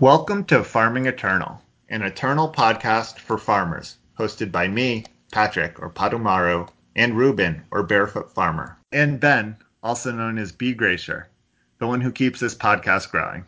Welcome to Farming Eternal, an eternal podcast for farmers, hosted by me, Patrick or Padumaru, and Ruben or Barefoot Farmer, and Ben, also known as B Gracier, the one who keeps this podcast growing.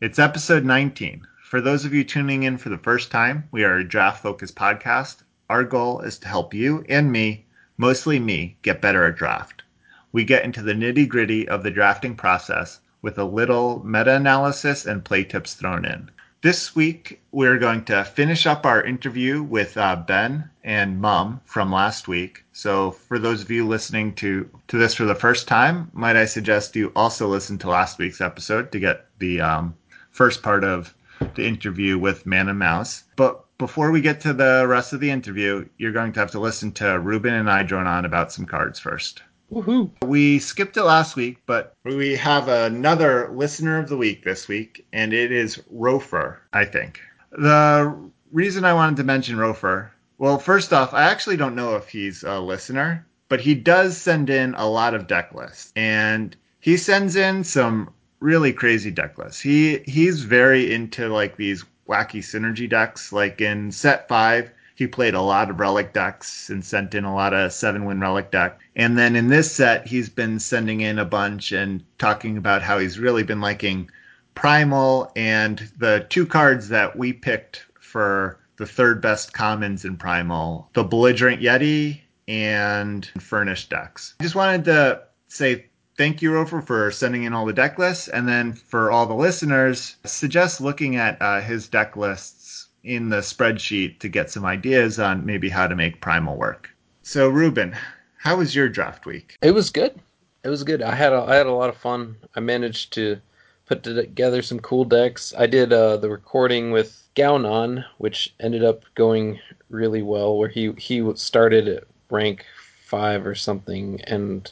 It's episode 19. For those of you tuning in for the first time, we are a draft focused podcast. Our goal is to help you and me, mostly me, get better at draft. We get into the nitty gritty of the drafting process with a little meta analysis and play tips thrown in. This week, we're going to finish up our interview with uh, Ben and Mum from last week. So, for those of you listening to, to this for the first time, might I suggest you also listen to last week's episode to get the um, first part of the interview with Man and Mouse. But before we get to the rest of the interview, you're going to have to listen to Ruben and I drone on about some cards first. Woohoo! We skipped it last week, but we have another listener of the week this week, and it is Rofer, I think. The reason I wanted to mention Rofer, well, first off, I actually don't know if he's a listener, but he does send in a lot of deck lists, and he sends in some really crazy deck lists. He he's very into like these wacky synergy decks. Like in set five, he played a lot of relic decks and sent in a lot of seven win relic deck. And then in this set, he's been sending in a bunch and talking about how he's really been liking Primal and the two cards that we picked for the third best commons in Primal, the Belligerent Yeti and Furnished decks. I just wanted to say thank you, Rover, for sending in all the deck lists. And then for all the listeners, suggest looking at uh, his deck lists in the spreadsheet to get some ideas on maybe how to make Primal work. So, Ruben, how was your draft week? It was good. It was good. I had a, I had a lot of fun. I managed to put together some cool decks. I did uh, the recording with Gaunon, which ended up going really well. Where he he started at rank five or something and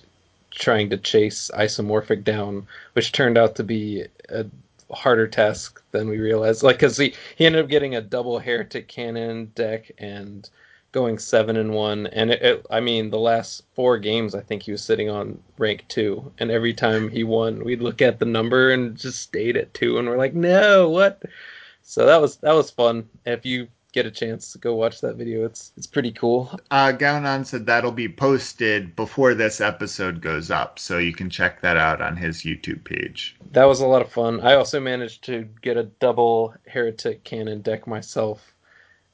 trying to chase isomorphic down, which turned out to be a harder task than we realized. Like, cause he he ended up getting a double heretic cannon deck and going seven and one. And it, it, I mean, the last four games, I think he was sitting on rank two. And every time he won, we'd look at the number and just stayed at two, and we're like, no, what? So that was that was fun. If you get a chance to go watch that video, it's it's pretty cool. Uh, Gaunon said that'll be posted before this episode goes up, so you can check that out on his YouTube page. That was a lot of fun. I also managed to get a double heretic cannon deck myself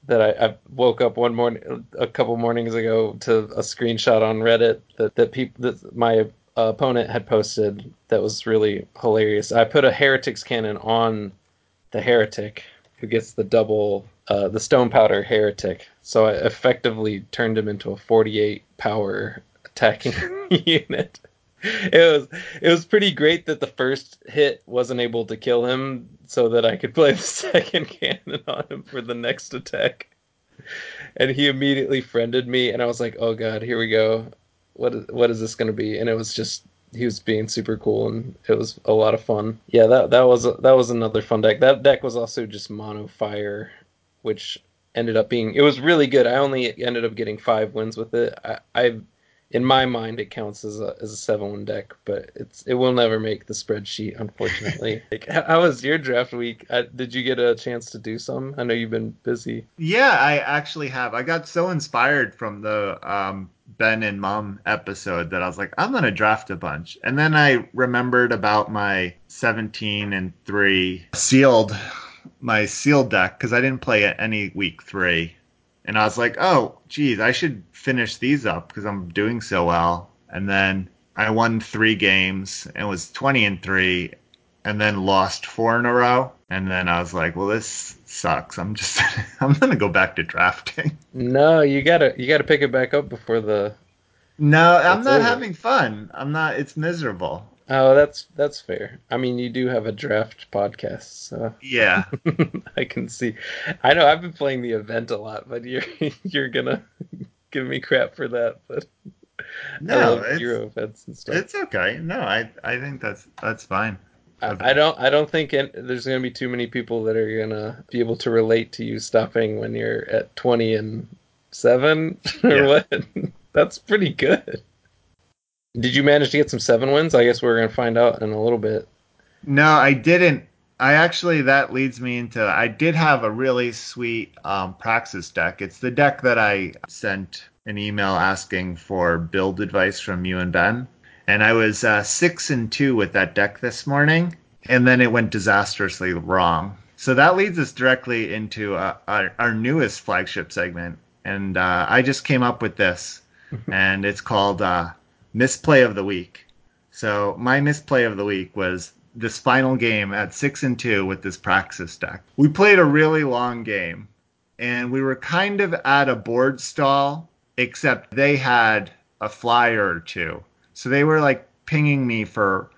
that I, I, woke up one morning, a couple mornings ago, to a screenshot on Reddit that that people that my opponent had posted that was really hilarious. I put a heretics cannon on the heretic who gets the double uh, the stone powder heretic, so I effectively turned him into a 48 power attacking unit it was it was pretty great that the first hit wasn't able to kill him, so that I could play the second cannon on him for the next attack. And he immediately friended me, and I was like, "Oh God, here we go. What is, what is this going to be?" And it was just he was being super cool, and it was a lot of fun. Yeah, that that was that was another fun deck. That deck was also just mono fire, which ended up being it was really good. I only ended up getting five wins with it. I, I in my mind it counts as a as a seven one deck, but it's it will never make the spreadsheet, unfortunately. like, how was your draft week? Uh, did you get a chance to do some? I know you've been busy. Yeah, I actually have. I got so inspired from the um, Ben and Mom episode that I was like, I'm gonna draft a bunch, and then I remembered about my 17 and three sealed my sealed deck because I didn't play it any week three and I was like, oh, geez, I should finish these up because I'm doing so well. And then I won three games and was 20 and three, and then lost four in a row. And then I was like, well, this sucks. I'm just, I'm gonna go back to drafting. No, you gotta, you gotta pick it back up before the. No, I'm not over. having fun. I'm not. It's miserable. Oh, that's that's fair. I mean, you do have a draft podcast, so yeah, I can see. I know I've been playing the event a lot, but you're you're gonna give me crap for that. But no, hero events and stuff. It's okay. No, I I think that's that's fine. I, I don't I don't think it, there's gonna be too many people that are gonna be able to relate to you stopping when you're at twenty and seven or yeah. what. that's pretty good. Did you manage to get some seven wins? I guess we're gonna find out in a little bit. No, I didn't I actually that leads me into I did have a really sweet um, Praxis deck. It's the deck that I sent an email asking for build advice from you and Ben, and I was uh, six and two with that deck this morning, and then it went disastrously wrong. So that leads us directly into uh, our, our newest flagship segment, and uh, I just came up with this, and it's called uh, Misplay of the Week. So my misplay of the week was this final game at six and two with this Praxis deck. We played a really long game, and we were kind of at a board stall, except they had a flyer or two. So they were like pinging me for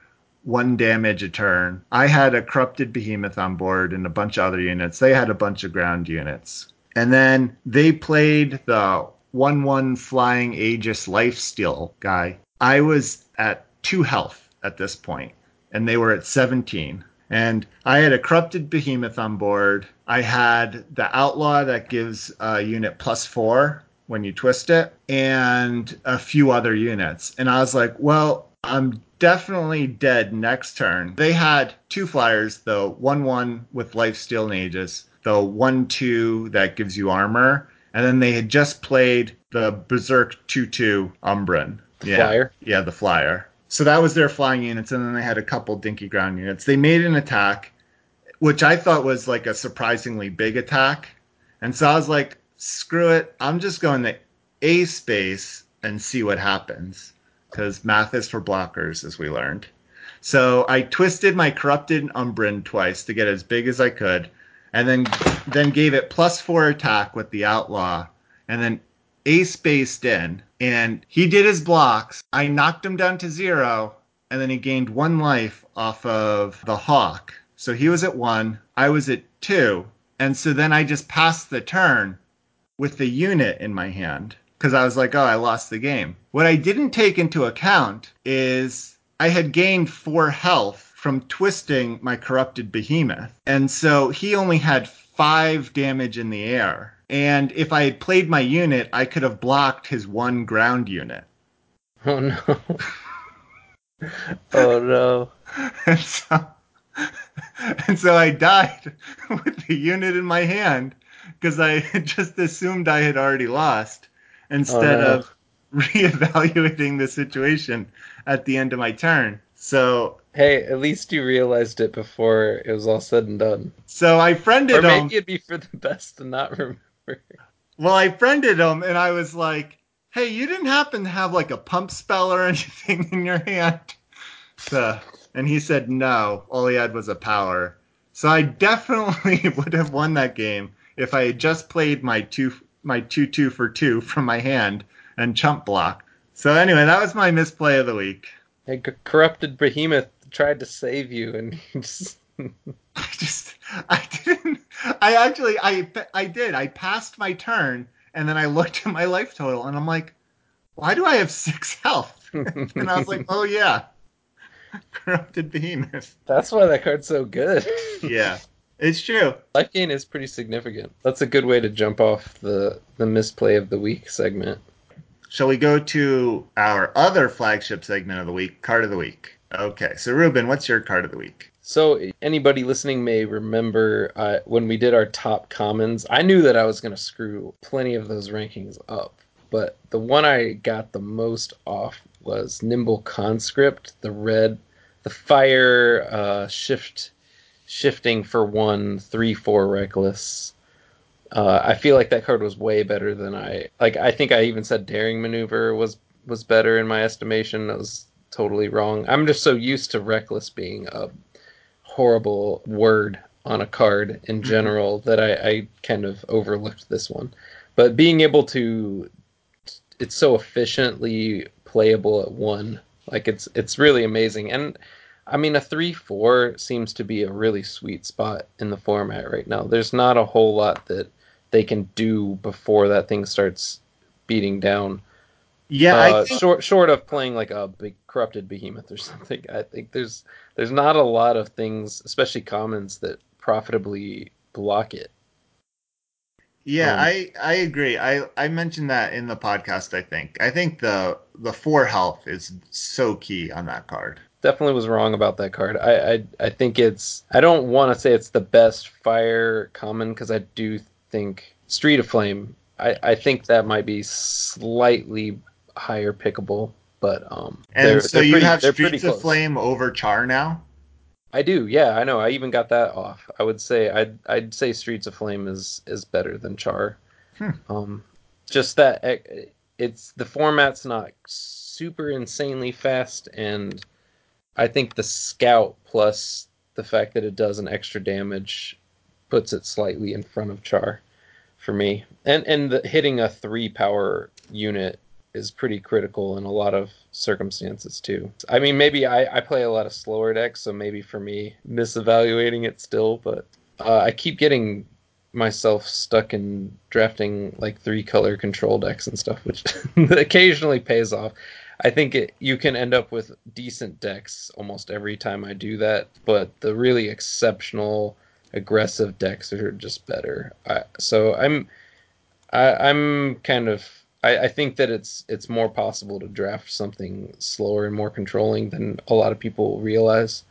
one damage a turn. I had a corrupted behemoth on board and a bunch of other units. They had a bunch of ground units. And then they played the 1 1 flying Aegis lifesteal guy. I was at two health at this point, and they were at 17. And I had a corrupted behemoth on board. I had the outlaw that gives a unit plus four when you twist it, and a few other units. And I was like, well, I'm definitely dead next turn. They had two flyers, the 1 1 with life steal and Aegis, the 1 2 that gives you armor, and then they had just played the Berserk 2 2 Umbren. Yeah. Flyer? Yeah, the flyer. So that was their flying units, and then they had a couple dinky ground units. They made an attack, which I thought was like a surprisingly big attack. And so I was like, screw it. I'm just going to A space and see what happens. Because math is for blockers, as we learned. So I twisted my corrupted Umbren twice to get as big as I could, and then then gave it plus four attack with the outlaw, and then ace based in, and he did his blocks. I knocked him down to zero, and then he gained one life off of the hawk. So he was at one, I was at two, and so then I just passed the turn with the unit in my hand because I was like, oh, I lost the game. What I didn't take into account is I had gained four health from twisting my corrupted behemoth. And so he only had five damage in the air. And if I had played my unit, I could have blocked his one ground unit. Oh no. oh no. And so, and so I died with the unit in my hand because I just assumed I had already lost instead Oh, no. of reevaluating the situation at the end of my turn. So Hey, at least you realized it before it was all said and done. so I friended Or him. maybe it'd be for the best to not remember. Well, I friended him and I was like, "Hey, you didn't happen to have like a pump spell or anything in your hand?" So, and he said no. All he had was a power. So I definitely would have won that game if I had just played my two my two two for two from my hand and chump block. So anyway, that was my misplay of the week. Hey, corrupted behemoth tried to save you, and just I just I didn't I actually I I did. I passed my turn and then I looked at my life total and I'm like, why do I have six health? and I was like, oh yeah, corrupted behemoth. That's why that card's so good. Yeah, it's true. Life gain is pretty significant. That's a good way to jump off the the misplay of the week segment. Shall we go to our other flagship segment of the week, card of the week? Okay, so Ruben, what's your card of the week? So anybody listening may remember uh, when we did our top commons. I knew that I was going to screw plenty of those rankings up, but the one I got the most off was Nimble Conscript, the red, the fire uh, shift, shifting for one three four reckless. Uh, I feel like that card was way better than I like. I think I even said Daring Maneuver was was better in my estimation. That was totally wrong. I'm just so used to reckless being a horrible word on a card in general that I, I kind of overlooked this one. But being able to, it's so efficiently playable at one, like it's it's really amazing. And I mean, a three four seems to be a really sweet spot in the format right now. There's not a whole lot that they can do before that thing starts beating down. Yeah, Uh, I think, short short of playing like a big corrupted behemoth or something, I think there's there's not a lot of things, especially commons, that profitably block it. yeah, um, I I agree. I I mentioned that in the podcast. I think I think the the four health is so key on that card. definitely was wrong about that card. I I, I think it's I don't want to say it's the best fire common because I do think Street of Flame. I, I think that might be slightly higher pickable, but um. And they're, so you pretty- have Streets of. Flame over Char now. I do, yeah, I know. I even got that off. I would say I'd I'd say Streets of Flame is is better than Char. Hmm. Um, just that eh, it's the format's not super insanely fast, and I think the Scout plus the fact that it does an extra damage puts it slightly in front of Char for me. And and the, hitting a three power unit is pretty critical in a lot of circumstances too. I mean, maybe I, I play a lot of slower decks, so maybe for me misevaluating it still, but uh, I keep getting myself stuck in drafting like three color control decks and stuff, which occasionally pays off. I think it, you can end up with decent decks almost every time I do that, but the really exceptional aggressive decks are just better. I, so I'm I, I'm kind of I, I think that it's it's more possible to draft something slower and more controlling than a lot of people realize.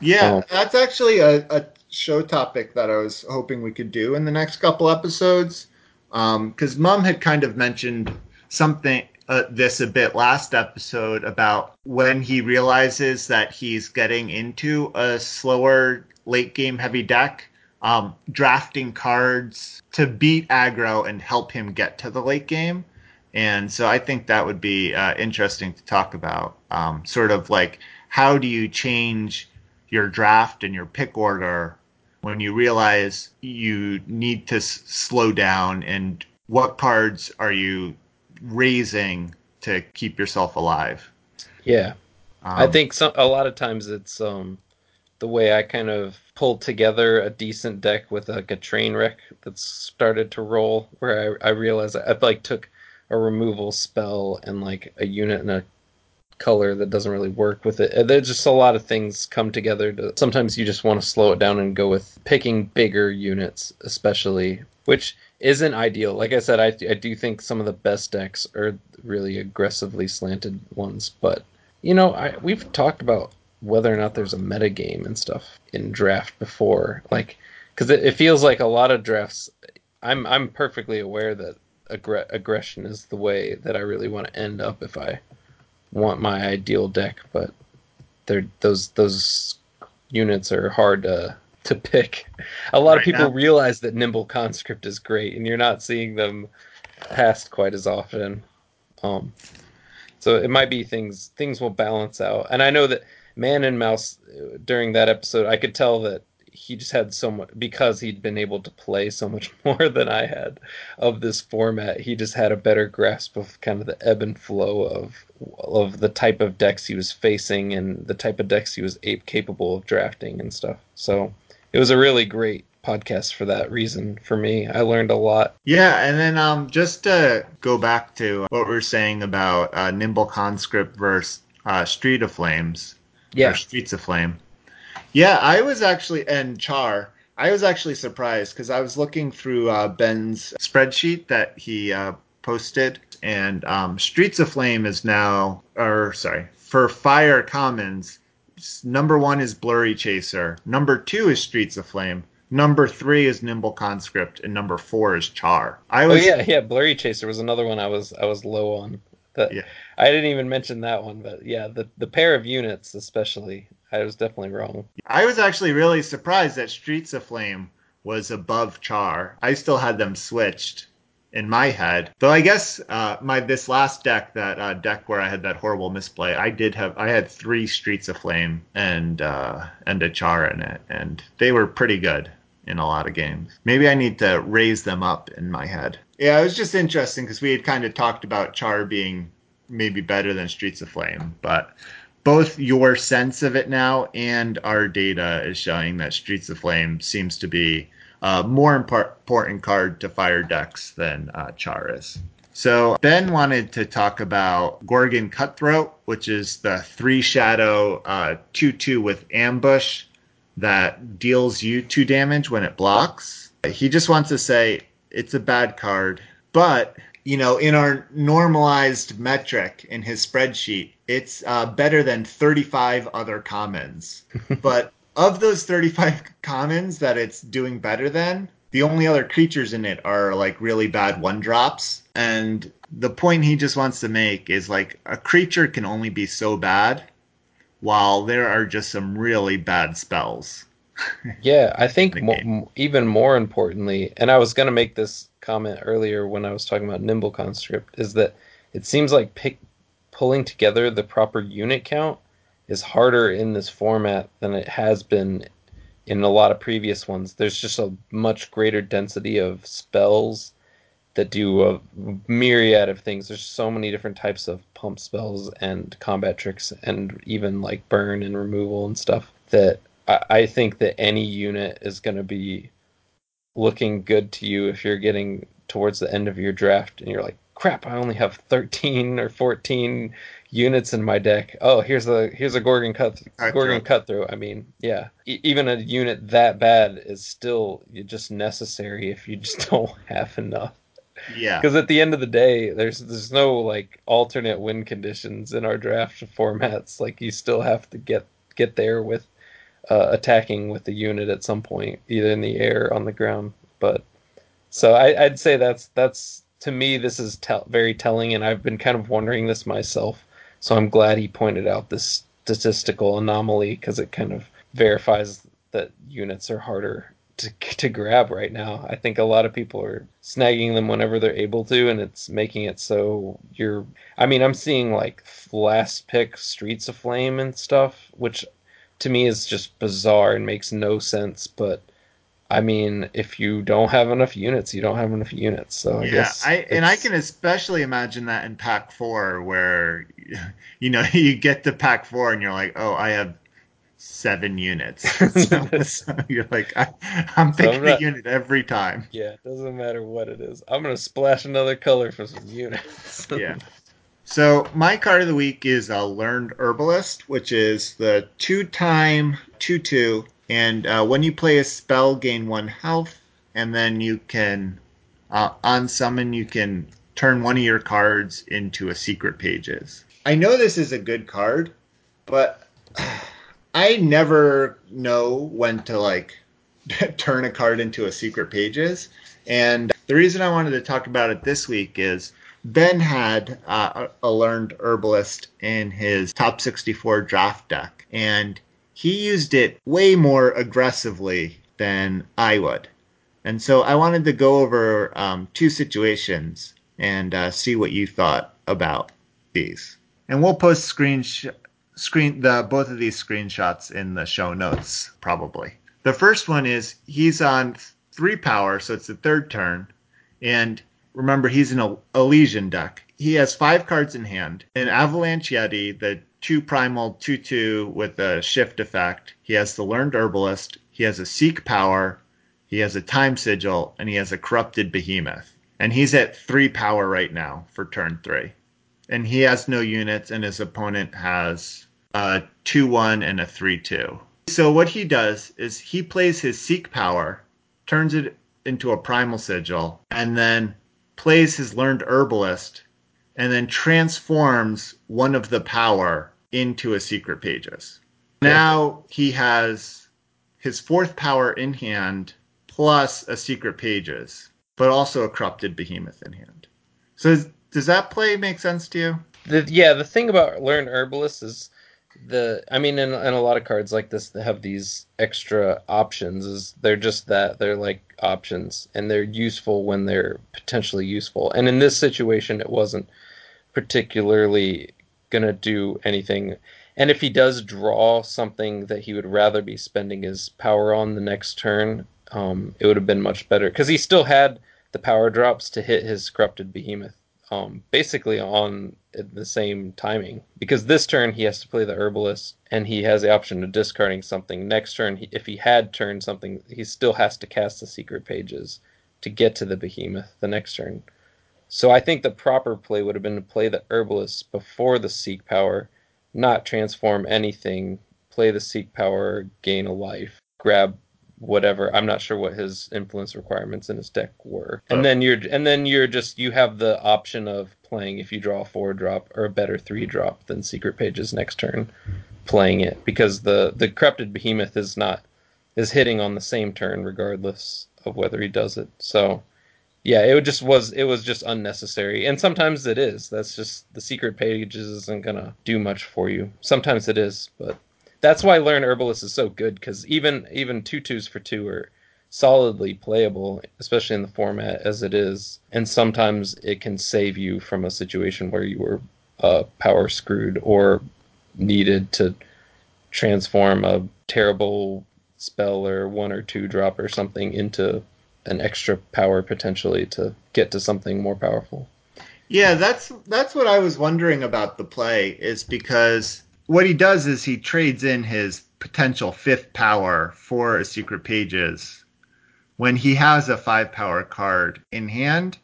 Yeah, Oh. that's actually a, a show topic that I was hoping we could do in the next couple episodes. Because Mum had kind of mentioned something uh, this a bit last episode about when he realizes that he's getting into a slower late game heavy deck, um, drafting cards to beat aggro and help him get to the late game. And so I think that would be uh, interesting to talk about. Um, sort of like how do you change your draft and your pick order when you realize you need to s- slow down and what cards are you raising to keep yourself alive? Yeah, Um, I think some a lot of times it's um the way I kind of pulled together a decent deck with like a train wreck that's started to roll where I, I realized I like took a removal spell and like a unit and a color that doesn't really work with it. There's just a lot of things come together. To, sometimes you just want to slow it down and go with picking bigger units, especially, which isn't ideal. Like I said, I, I do think some of the best decks are really aggressively slanted ones, but you know, I we've talked about whether or not there's a meta game and stuff in draft before, like because it, it feels like a lot of drafts. I'm I'm perfectly aware that aggr- aggression is the way that I really want to end up if I want my ideal deck, but they're those those units are hard to to pick. A lot of people now. realize that nimble conscript is great, and you're not seeing them passed quite as often. Um, so it might be things things will balance out. And I know that Man and Mouse uh, during that episode, I could tell that he just had so much because he'd been able to play so much more than I had of this format. He just had a better grasp of kind of the ebb and flow of of the type of decks he was facing and the type of decks he was ape capable of drafting and stuff. So it was a really great podcast for that reason for me. I learned a lot. Yeah, and then um, just to go back to what we are saying about uh, Nimble Conscript versus uh, Street of Flames, or Streets of Flame. Yeah, I was actually, and Char, I was actually surprised because I was looking through uh, Ben's spreadsheet that he uh, posted, and um, Streets of Flame is now, or sorry, for Fire Commons, number one is Blurry Chaser, number two is Streets of Flame, number three is Nimble Conscript, and number four is Char. I Oh was, yeah, yeah. Blurry Chaser was another one I was I was low on. Yeah. I didn't even mention that one, but yeah, the the pair of units especially, I was definitely wrong. I was actually really surprised that Streets of Flame was above Char. I still had them switched in my head. Though I guess uh, my this last deck, that uh, deck where I had that horrible misplay, I did have I had three Streets of Flame and uh, and a Char in it, and they were pretty good in a lot of games. Maybe I need to raise them up in my head. Yeah, it was just interesting because we had kind of talked about Char being maybe better than Streets of Flame, but both your sense of it now and our data is showing that Streets of Flame seems to be a more important card to fire decks than uh, Char is. So Ben wanted to talk about Gorgon Cutthroat, which is the three shadow uh, two two with ambush that deals you two damage when it blocks. He just wants to say it's a bad card, but you know, in our normalized metric in his spreadsheet, it's uh, better than 35 other commons. but of those 35 commons that it's doing better than, the only other creatures in it are like really bad one drops. And the point he just wants to make is like a creature can only be so bad while there are just some really bad spells. Yeah, I think mo- even more importantly, and I was going to make this comment earlier when I was talking about Nimble Conscript, is that it seems like pick, pulling together the proper unit count is harder in this format than it has been in a lot of previous ones. There's just a much greater density of spells that do a myriad of things. There's so many different types of pump spells and combat tricks, and even like burn and removal and stuff. That I, I think that any unit is going to be looking good to you if you're getting towards the end of your draft and you're like, crap, I only have 13 or 14 units in my deck. Oh, here's a here's a Gorgon cut Gorgon cutthroat. I mean, yeah, e- even a unit that bad is still just necessary if you just don't have enough. Yeah. Because at the end of the day, there's there's no like alternate win conditions in our draft formats. Like you still have to get get there with uh, attacking with the unit at some point, either in the air or on the ground. But so I, would say that's that's to me this is te- very telling, and I've been kind of wondering this myself. So I'm glad he pointed out this statistical anomaly because it kind of verifies that units are harder to to grab right now. I think a lot of people are snagging them whenever they're able to, and it's making it so you're. I mean, I'm seeing like last pick Streets of Flame and stuff, which to me is just bizarre and makes no sense. But I mean, if you don't have enough units, you don't have enough units. So I yeah, I and I can especially imagine that in Pack Four, where you know you get to Pack Four and you're like, oh, I have seven units. So, so you're like, I, am picking so not, a unit every time. Yeah, it doesn't matter what it is. I'm gonna splash another color for some units. yeah. So my card of the week is a learned herbalist, which is the two time two two, and uh, when you play a spell, gain one health, and then you can uh, on summon you can turn one of your cards into a secret pages. I know this is a good card, but I never know when to like turn a card into a secret pages. And the reason I wanted to talk about it this week is Ben had uh, a learned herbalist in his top 64 draft deck, and he used it way more aggressively than I would. And so I wanted to go over um, two situations and uh, see what you thought about these. And we'll post screensh- screen the both of these screenshots in the show notes probably. The first one is he's on three power, so it's the third turn, and remember he's an Elysian deck. He has five cards in hand. An Avalanche Yeti, the two primal two two with a shift effect. He has the Learned Herbalist. He has a Seek Power. He has a Time Sigil, and he has a Corrupted Behemoth. And he's at three power right now for turn three and he has no units, and his opponent has a 2 1 and a 3 2. So, what he does is he plays his Seek power, turns it into a Primal Sigil, and then plays his Learned Herbalist, and then transforms one of the power into a Secret Pages. Now he has his fourth power in hand plus a Secret Pages, but also a Corrupted Behemoth in hand. So does that play make sense to you? The, yeah, the thing about learned herbalist is the I mean and, in a lot of cards like this that have these extra options is they're just that they're like options and they're useful when they're potentially useful. And in this situation it wasn't particularly gonna do anything. And if he does draw something that he would rather be spending his power on the next turn, um, it would have been much better because he still had the power drops to hit his corrupted behemoth um, basically on the same timing because this turn he has to play the herbalist and he has the option of discarding something. Next turn, if he had turned something, he still has to cast the secret pages to get to the behemoth the next turn. So I think the proper play would have been to play the herbalist before the seek power, not transform anything, play the seek power, gain a life, grab whatever. I'm not sure what his influence requirements in his deck were. And oh. then you're and then you're just you have the option of playing if you draw a four drop or a better three drop than Secret Pages next turn, playing it because the the Corrupted Behemoth is not is hitting on the same turn regardless of whether he does it. So yeah, it just was it was just unnecessary, and sometimes it is. That's just the secret pages isn't gonna do much for you. Sometimes it is, but that's why Learn Herbalist is so good because even even two twos for two are solidly playable, especially in the format as it is. And sometimes it can save you from a situation where you were uh, power screwed or needed to transform a terrible spell or one or two drop or something into an extra power potentially to get to something more powerful. Yeah, that's that's what I was wondering about the play is because what he does is he trades in his potential fifth power for secret pages when he has a five power card in hand.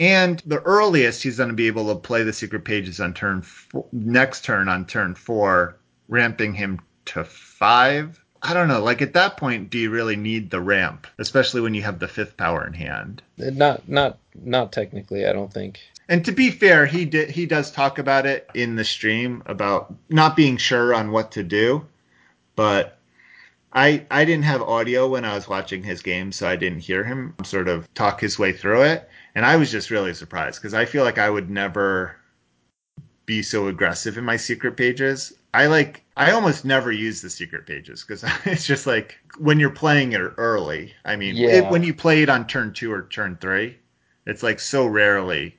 And the earliest he's going to be able to play the secret pages on turn four, next turn on turn four, ramping him to five. I don't know. Like at that point, do you really need the ramp, especially when you have the fifth power in hand? Not, not, not technically. I don't think. And to be fair, he did he does talk about it in the stream about not being sure on what to do, but I I didn't have audio when I was watching his game, so I didn't hear him sort of talk his way through it, and I was just really surprised because I feel like I would never be so aggressive in my secret pages. I like I almost never use the secret pages because it's just like when you're playing it early. I mean, yeah. it, when you play it on turn two or turn three, it's like so rarely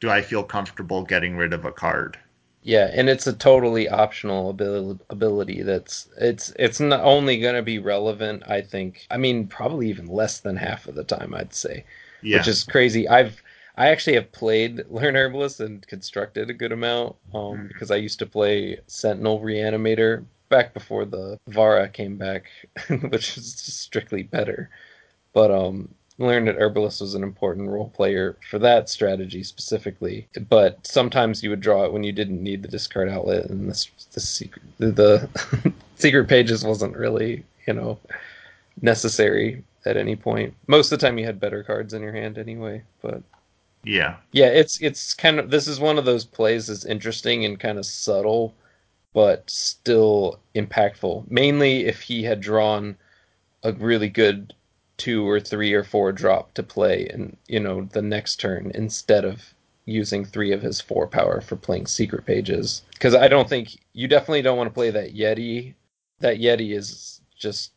do I feel comfortable getting rid of a card. Yeah, and it's a totally optional ability that's it's it's not only going to be relevant, I think. I mean, probably even less than half of the time, I'd say. Yeah. Which is crazy. I've I actually have played Learn Herbalist and constructed a good amount um, mm. because I used to play Sentinel Reanimator back before the Vara came back, which is strictly better. But um, learned that Herbalist was an important role player for that strategy specifically. But sometimes you would draw it when you didn't need the discard outlet, and this secret the, the secret pages wasn't really you know necessary at any point. Most of the time, you had better cards in your hand anyway. But yeah, yeah, it's it's kind of this is one of those plays that's interesting and kind of subtle, but still impactful. Mainly if he had drawn a really good two or three or four drop to play and you know the next turn instead of using three of his four power for playing secret pages. Because i don't think you definitely don't want to play that yeti. That yeti is just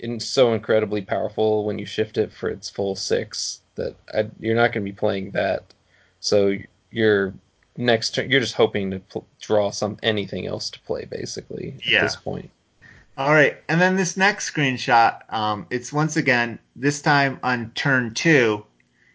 in, so incredibly powerful when you shift it for its full six that I, you're not going to be playing that. So you're next turn you're just hoping to pl- draw some anything else to play basically yeah. at this point all right, and then this next screenshot, um, it's once again this time on turn two,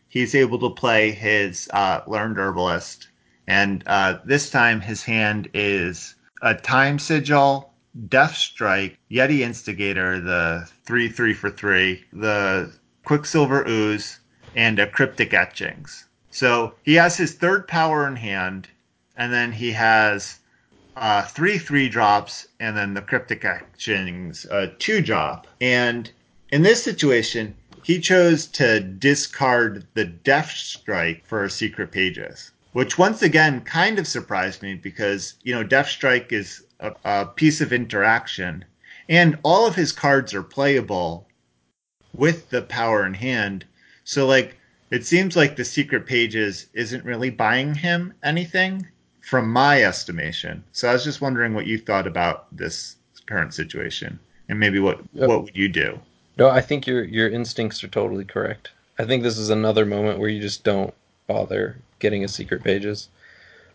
he's able to play his uh, learned herbalist, and uh, this time his hand is a time sigil, death strike, yeti instigator, the three three for three, the quicksilver ooze, and a cryptic etchings. So he has his third power in hand, and then he has uh, three three drops, and then the cryptic actions uh, two drop. And in this situation, he chose to discard the Death Strike for Secret Pages, which once again kind of surprised me because you know Death Strike is a, a piece of interaction, and all of his cards are playable with the power in hand. So like it seems like the Secret Pages isn't really buying him anything from my estimation. So I was just wondering what you thought about this current situation, and maybe what yep. what would you do? No, I think your your instincts are totally correct. I think this is another moment where you just don't bother getting a secret pages.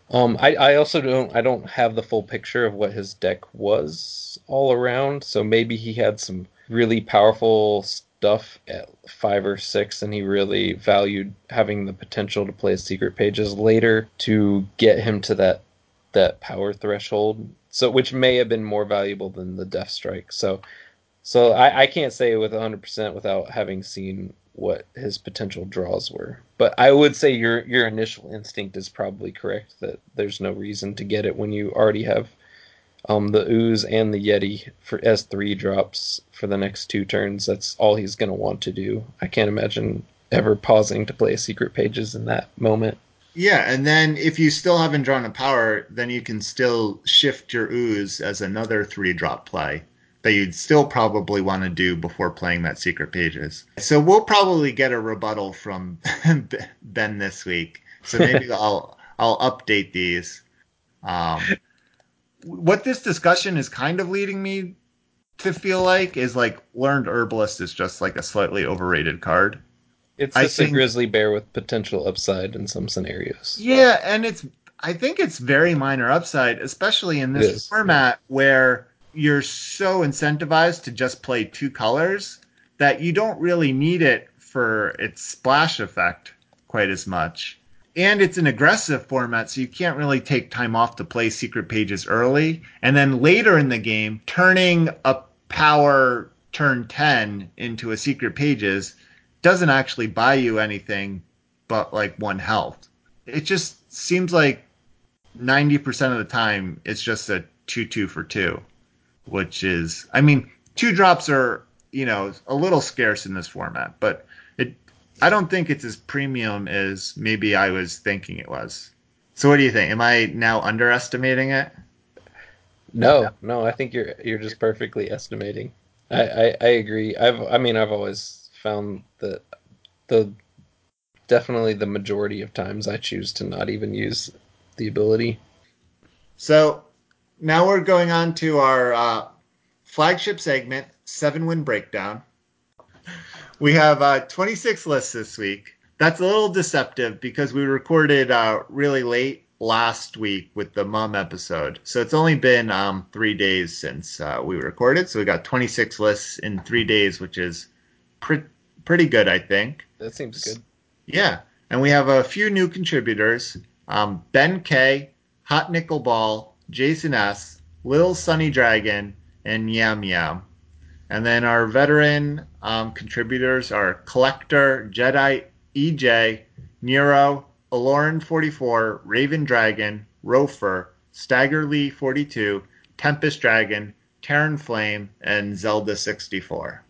Um, I, I also don't I don't have the full picture of what his deck was all around, so maybe he had some really powerful stuff at five or six, and he really valued having the potential to play secret pages later to get him to that that power threshold. So which may have been more valuable than the death strike. So so I, I can't say with 100% without having seen what his potential draws were. But I would say your your initial instinct is probably correct that there's no reason to get it when you already have um, the ooze and the yeti for as three drops for the next two turns. That's all he's going to want to do. I can't imagine ever pausing to play secret pages in that moment. Yeah, and then if you still haven't drawn a power, then you can still shift your ooze as another three drop play that you'd still probably want to do before playing that secret pages. So we'll probably get a rebuttal from Ben this week. So maybe I'll I'll update these. Um, what this discussion is kind of leading me to feel like is like learned herbalist is just like a slightly overrated card. It's just think, a grizzly bear with potential upside in some scenarios. Yeah, and it's I think it's very minor upside, especially in this format where you're so incentivized to just play two colors that you don't really need it for its splash effect quite as much. And it's an aggressive format, so you can't really take time off to play secret pages early. And then later in the game, turning a power turn 10 into a secret pages doesn't actually buy you anything but like one health. It just seems like 90% of the time it's just a 2 2 for 2 which is, I mean, two drops are, you know, a little scarce in this format, but I don't think it's as premium as maybe I was thinking it was. So what do you think? Am I now underestimating it? No, no, I think you're you're just perfectly estimating. I, I, I agree. I've I mean I've always found that the definitely the majority of times I choose to not even use the ability. So now we're going on to our uh, flagship segment, seven win breakdown. We have uh, 26 lists this week. That's a little deceptive because we recorded uh, really late last week with the mom episode. So it's only been um, three days since uh, we recorded. So we got 26 lists in three days, which is pre- pretty good, I think. That seems good. Yeah. And we have a few new contributors um, Ben K, Hot Nickel Ball, Jason S., Lil Sunny Dragon, and Yam Yam. And then our veteran um, contributors are Collector, Jedi EJ, Nero, Aloran44, Raven Dragon, Rofer, Staggerly 42, Tempest Dragon, Terran Flame, and Zelda 64.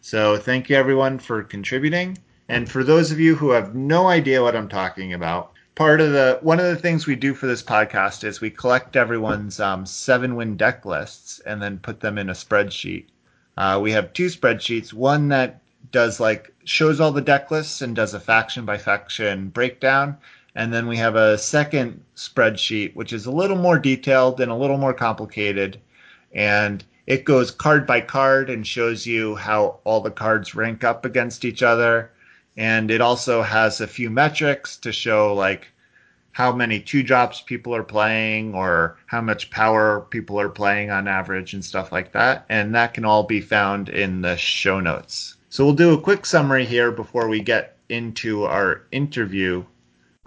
So thank you everyone for contributing. And for those of you who have no idea what I'm talking about, part of the one of the things we do for this podcast is we collect everyone's um, seven win deck lists and then put them in a spreadsheet. Uh, we have two spreadsheets. One that does like shows all the deck lists and does a faction by faction breakdown, and then we have a second spreadsheet which is a little more detailed and a little more complicated, and it goes card by card and shows you how all the cards rank up against each other. And it also has a few metrics to show like how many two drops people are playing or how much power people are playing on average and stuff like that. And that can all be found in the show notes. So we'll do a quick summary here before we get into our interview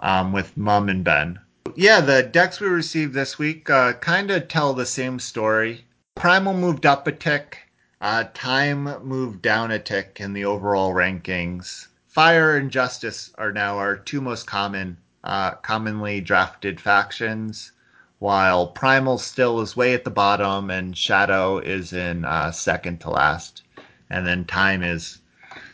um, with mum and ben. Yeah the decks we received this week uh, kind of tell the same story. Primal moved up a tick uh, time moved down a tick in the overall rankings. Fire and Justice are now our two most common, uh, commonly drafted factions, while Primal still is way at the bottom and Shadow is in uh, second to last, and then Time is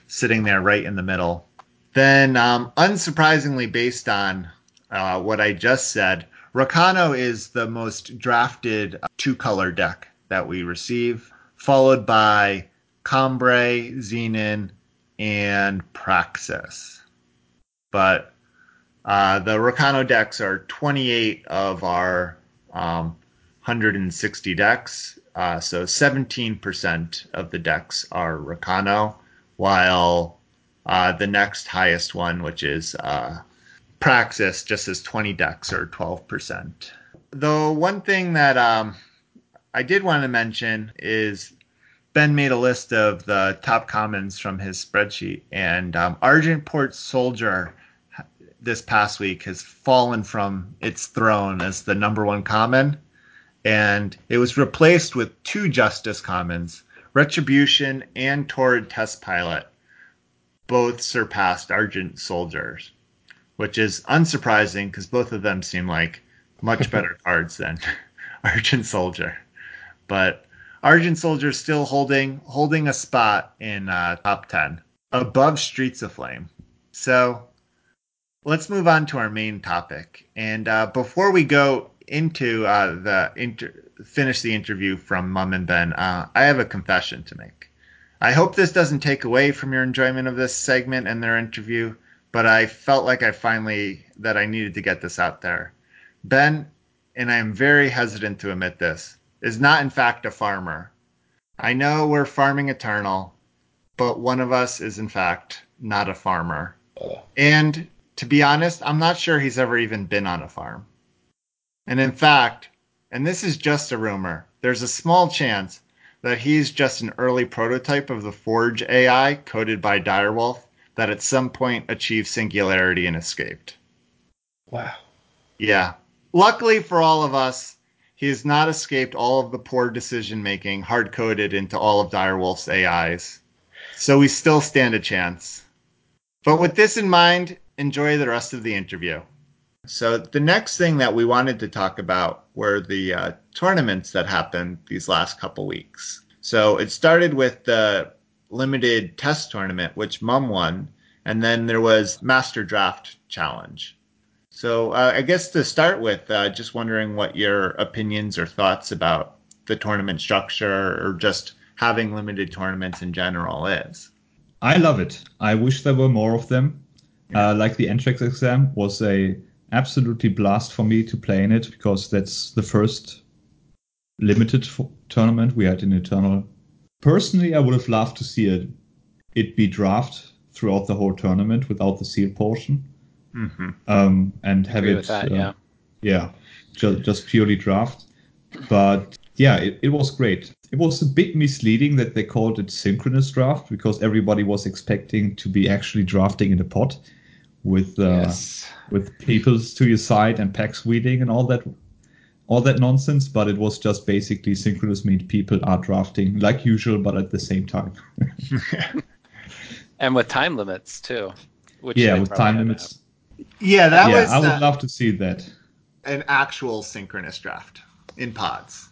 sitting there right in the middle. Then, um, unsurprisingly, based on uh, what I just said, Rakano is the most drafted two color deck that we receive, followed by Combrei, Xenan, and Praxis. But uh, the Rakano decks are 28 of our um, 160 decks. Uh, so 17% of the decks are Rakano, while uh, the next highest one, which is uh, Praxis, just has 20 decks or 12%. The one thing that um, I did want to mention is Ben made a list of the top commons from his spreadsheet, and um, Argentport Soldier this past week has fallen from its throne as the number one common, and it was replaced with two Justice commons, Retribution and Torrid Test Pilot. Both surpassed Argent Soldiers, which is unsurprising because both of them seem like much better cards than Argent Soldier. but Argent Soldier is still holding holding a spot in uh, top ten above Streets of Flame. So let's move on to our main topic. And uh, before we go into uh, the inter- finish the interview from Mum and Ben, uh, I have a confession to make. I hope this doesn't take away from your enjoyment of this segment and their interview, but I felt like I finally that I needed to get this out there. Ben, and I am very hesitant to admit this, is not in fact a farmer. I know we're farming eternal, but one of us is in fact not a farmer. And to be honest, I'm not sure he's ever even been on a farm. And in fact, and this is just a rumor, there's a small chance that he's just an early prototype of the Forge AI coded by Direwolf that at some point achieved singularity and escaped. Wow. Yeah. Luckily for all of us, he has not escaped all of the poor decision making hard coded into all of Direwolf's AIs. So we still stand a chance. But with this in mind, enjoy the rest of the interview. So the next thing that we wanted to talk about were the uh, tournaments that happened these last couple weeks. So it started with the limited test tournament, which Mum won, and then there was Master Draft Challenge. So uh, I guess to start with, uh, just wondering what your opinions or thoughts about the tournament structure or just having limited tournaments in general is. I love it. I wish there were more of them. Uh, like the entrance exam was a absolutely blast for me to play in it because that's the first limited f- tournament we had in Eternal. Personally, I would have loved to see it it be draft throughout the whole tournament without the seal portion, Mm-hmm. um, and have it that, uh, yeah. yeah, just, just purely draft. But yeah, it, it was great. It was a bit misleading that they called it synchronous draft because everybody was expecting to be actually drafting in a pot with uh, yes. with papers to your side and packs weeding and all that all that nonsense. But it was just basically synchronous means people are drafting like usual, but at the same time. And with time limits too. Which yeah, with time had to limits. Yeah, that yeah, was I would uh, love to see that. an actual synchronous draft in pods.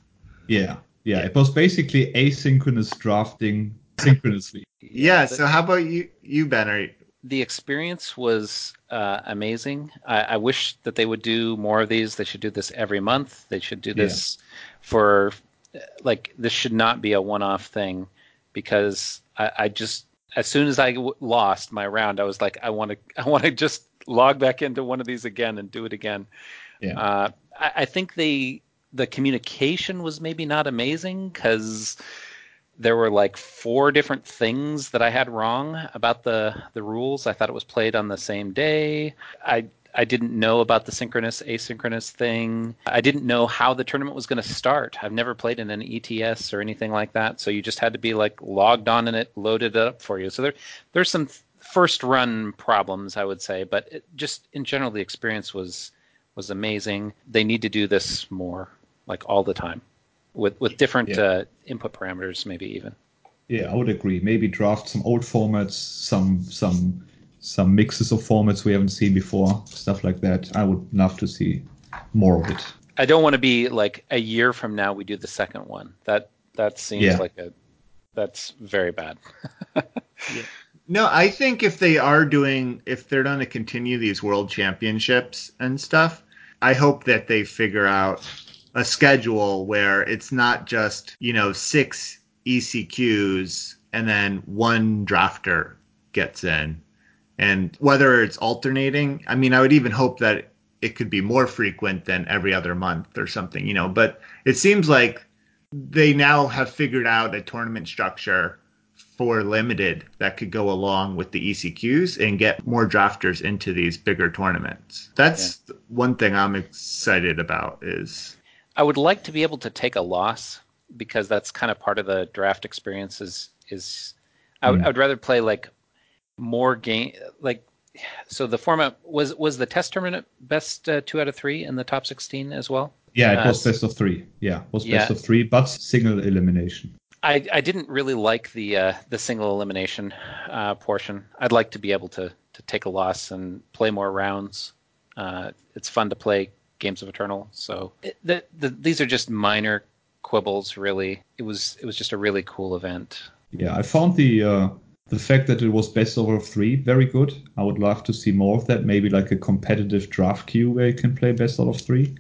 Yeah, yeah. It was basically asynchronous drafting synchronously. Yeah. so how about you, you Ben? Are you, the experience was uh, amazing. I, I wish that they would do more of these. They should do this every month. They should do this for like this should not be a one-off thing because I, I just as soon as I w- lost my round, I was like, I want to I want to just log back into one of these again and do it again. Yeah. Uh, I, I think they the communication was maybe not amazing because there were like four different things that I had wrong about the the rules. I thought it was played on the same day. I I didn't know about the synchronous asynchronous thing. I didn't know how the tournament was going to start. I've never played in an ETS or anything like that, so you just had to be like logged on and it loaded it up for you. So there there's some first run problems I would say, but it, just in general the experience was was amazing. They need to do this more, like all the time, with with different Yeah. uh, input parameters, maybe even. Yeah, I would agree. Maybe draft some old formats, some some some mixes of formats we haven't seen before, stuff like that. I would love to see more of it. I don't want to be like a year from now we do the second one. That that seems Yeah. like a that's very bad. No, I think if they are doing, if they're going to continue these world championships and stuff, I hope that they figure out a schedule where it's not just, you know, six ECQs and then one drafter gets in. And whether it's alternating, I mean, I would even hope that it could be more frequent than every other month or something, you know, but it seems like they now have figured out a tournament structure for limited that could go along with the ECQs and get more drafters into these bigger tournaments. That's one thing I'm excited about is I would like to be able to take a loss because that's kind of part of the draft experience. Is is I, would- Mm. I would rather play like more game like. So the format was was the test tournament best uh, two out of three in the top sixteen as well. Yeah, it Uh, was best of three. Yeah, it was best of three, but single elimination. I, I didn't really like the uh, the single elimination uh, portion. I'd like to be able to to take a loss and play more rounds. Uh, it's fun to play Games of Eternal. So it, the, the, these are just minor quibbles. Really, it was it was just a really cool event. Yeah, I found the uh, the fact that it was best over three very good. I would love to see more of that. Maybe like a competitive draft queue where you can play best out of three.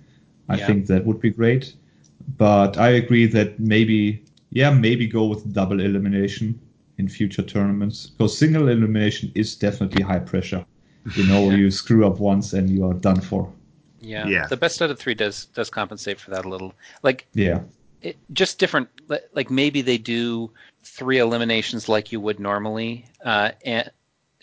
I Yeah. think that would be great. But I agree that maybe yeah maybe go with double elimination in future tournaments because single elimination is definitely high pressure. You know, Yeah. you screw up once and you are done for. Yeah. Yeah. The best out of three does does compensate for that a little. Like Yeah. it, just different. Like maybe they do three eliminations like you would normally, uh, and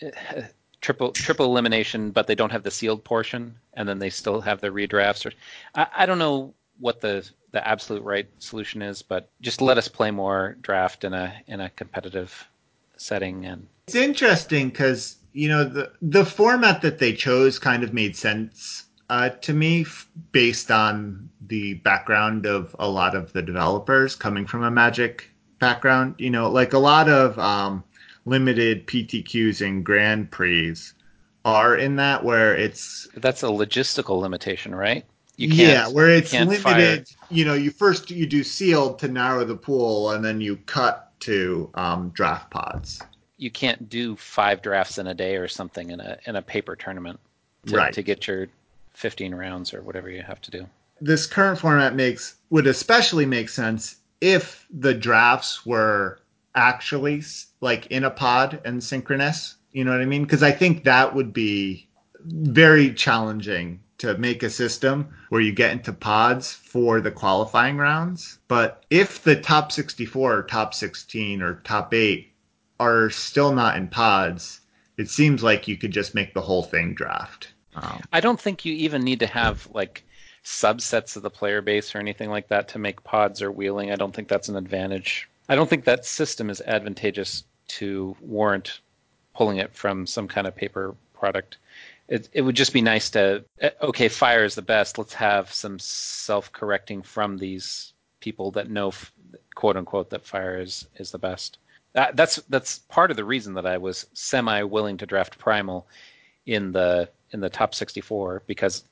uh, triple triple elimination, but they don't have the sealed portion, and then they still have the redrafts. Or I, I don't know what the the absolute right solution is, but just let us play more draft in a in a competitive setting and It's interesting because you know the the format that they chose kind of made sense uh, to me f- based on the background of a lot of the developers coming from a Magic background. You know, like a lot of um, limited PTQs and Grand Prix are in that where it's that's a logistical limitation, right? You can't, yeah, where it's can't limited. You know, you first you do sealed to narrow the pool, and then you cut to um, draft pods. you can't do five drafts in a day or something in a in a paper tournament to, Right. to get your 15 rounds or whatever you have to do. this current format makes would especially make sense if the drafts were actually like in a pod and synchronous. You know what I mean? Because I think that would be very challenging to make a system where you get into pods for the qualifying rounds. But if the top 64 or top 16 or top 8 are still not in pods, it seems like you could just make the whole thing draft. Um, I don't think you even need to have like subsets of the player base or anything like that to make pods or wheeling. I don't think that's an advantage. I don't think that system is advantageous to warrant pulling it from some kind of paper product. It, it would just be nice to eh, okay, fire is the best. Let's have some self-correcting from these people that know, quote unquote, that fire is is the best. That, that's that's part of the reason that I was semi willing to draft primal in the in the top 64 because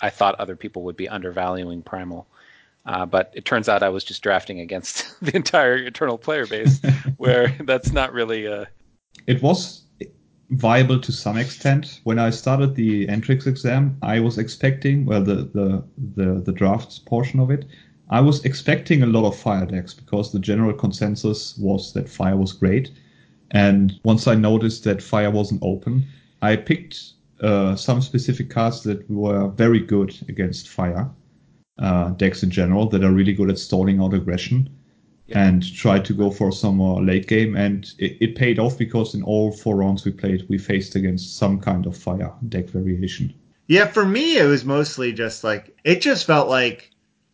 I thought other people would be undervaluing primal. Uh, but it turns out I was just drafting against the entire eternal player base, where that's not really A... it was viable to some extent. When I started the entrance exam, I was expecting, well, the, the, the, the drafts portion of it, I was expecting a lot of fire decks because the general consensus was that fire was great. And once I noticed that fire wasn't open, I picked uh, some specific cards that were very good against fire uh, decks in general that are really good at stalling out aggression and tried to go for some more late game. And it, it paid off because in all four rounds we played, we faced against some kind of fire deck variation. Yeah, for me, it was mostly just like it just felt like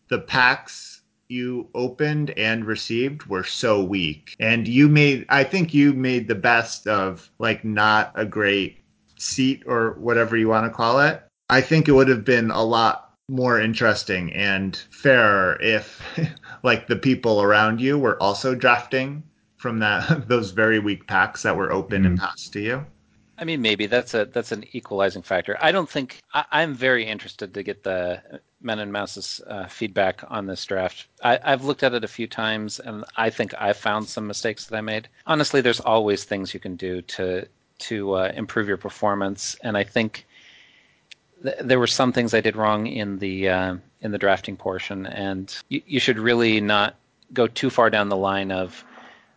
the packs you opened and received were so weak, and you made. I think you made the best of like not a great seat or whatever you want to call it. I think it would have been a lot more interesting and fairer if like the people around you were also drafting from that those very weak packs that were open and passed to you. I mean, maybe that's a that's an equalizing factor. I don't think I, I'm very interested to get the Men and Mouse's uh, feedback on this draft. I, I've looked at it a few times, and I think I found some mistakes that I made. Honestly, there's always things you can do to to uh, improve your performance, and I think th- there were some things I did wrong in the uh, in the drafting portion, and you, you should really not go too far down the line of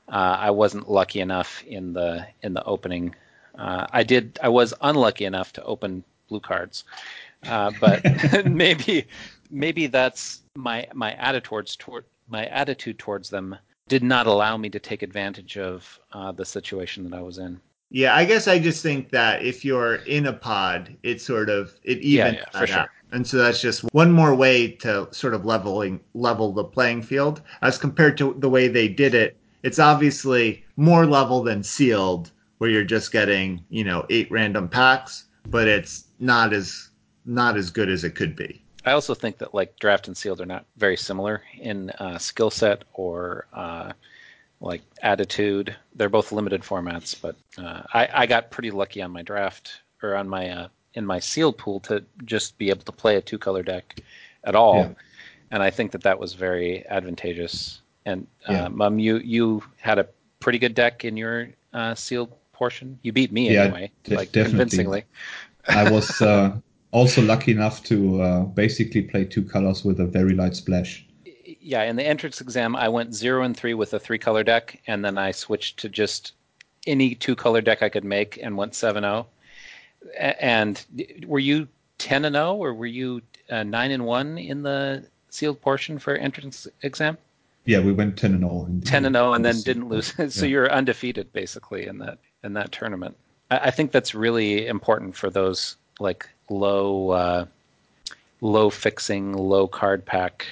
uh, I wasn't lucky enough in the in the opening. Uh, I did. I was unlucky enough to open blue cards, uh, but maybe maybe that's my my attitude towards toward my attitude towards them did not allow me to take advantage of uh, the situation that I was in. Yeah, I guess I just think that if you're in a pod, it sort of it Yeah, evens yeah, for sure. out. And so that's just one more way to sort of leveling level the playing field as compared to the way they did it. It's obviously more level than sealed, where you're just getting you know eight random packs, but it's not as not as good as it could be. I also think that like draft and sealed are not very similar in uh, skill set or uh, like attitude. They're both limited formats, but uh, I, I got pretty lucky on my draft or on my uh, in my sealed pool to just be able to play a two color deck at all. Yeah. and I think that that was very advantageous. And uh, Yeah. Mum, you you had a pretty good deck in your uh, sealed portion. You beat me Yeah, anyway, de- like definitely. convincingly. I was uh, also lucky enough to uh, basically play two colors with a very light splash. Yeah, in the entrance exam, I went zero and three with a three color deck, and then I switched to just any two color deck I could make and went 7 0. And were you 10 and 0 or were you uh, 9 and 1 in the sealed portion for entrance exam? Yeah, we went ten and zero. 10 and 0 and then didn't lose. so Yeah. you're undefeated basically in that in that tournament. I, I think that's really important for those like low uh, low fixing, low card pack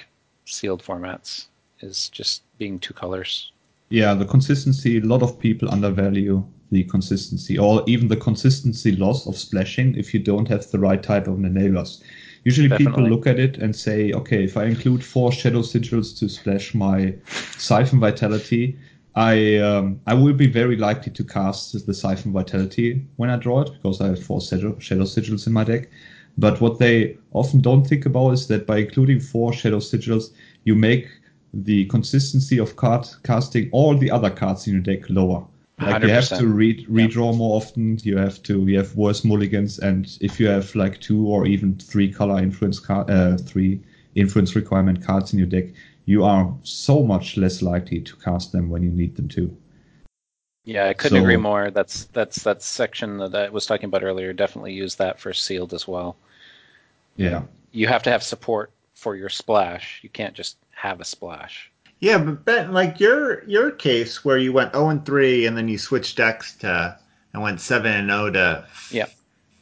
sealed formats is just being two colors. Yeah, the consistency. A lot of people undervalue the consistency, or even the consistency loss of splashing if you don't have the right type of enablers. Usually, people look at it and say, okay, if I include four shadow sigils to splash my siphon vitality, I um, I will be very likely to cast the siphon vitality when I draw it because I have four shadow, shadow sigils in my deck. But what they often don't think about is that by including four shadow sigils, you make the consistency of card casting all the other cards in your deck lower. Like you have to re- redraw more often. You have to you have worse mulligans, and if you have like two or even three color influence card, uh, three influence requirement cards in your deck, you are so much less likely to cast them when you need them to. Yeah, I couldn't So- agree more. That's that's that section that I was talking about earlier. Definitely use that for sealed as well. Yeah, You have to have support for your splash. You can't just have a splash. Yeah, but Ben, like your your case where you went 0 and 3 and then you switched decks to and went 7 and 0 to Yeah.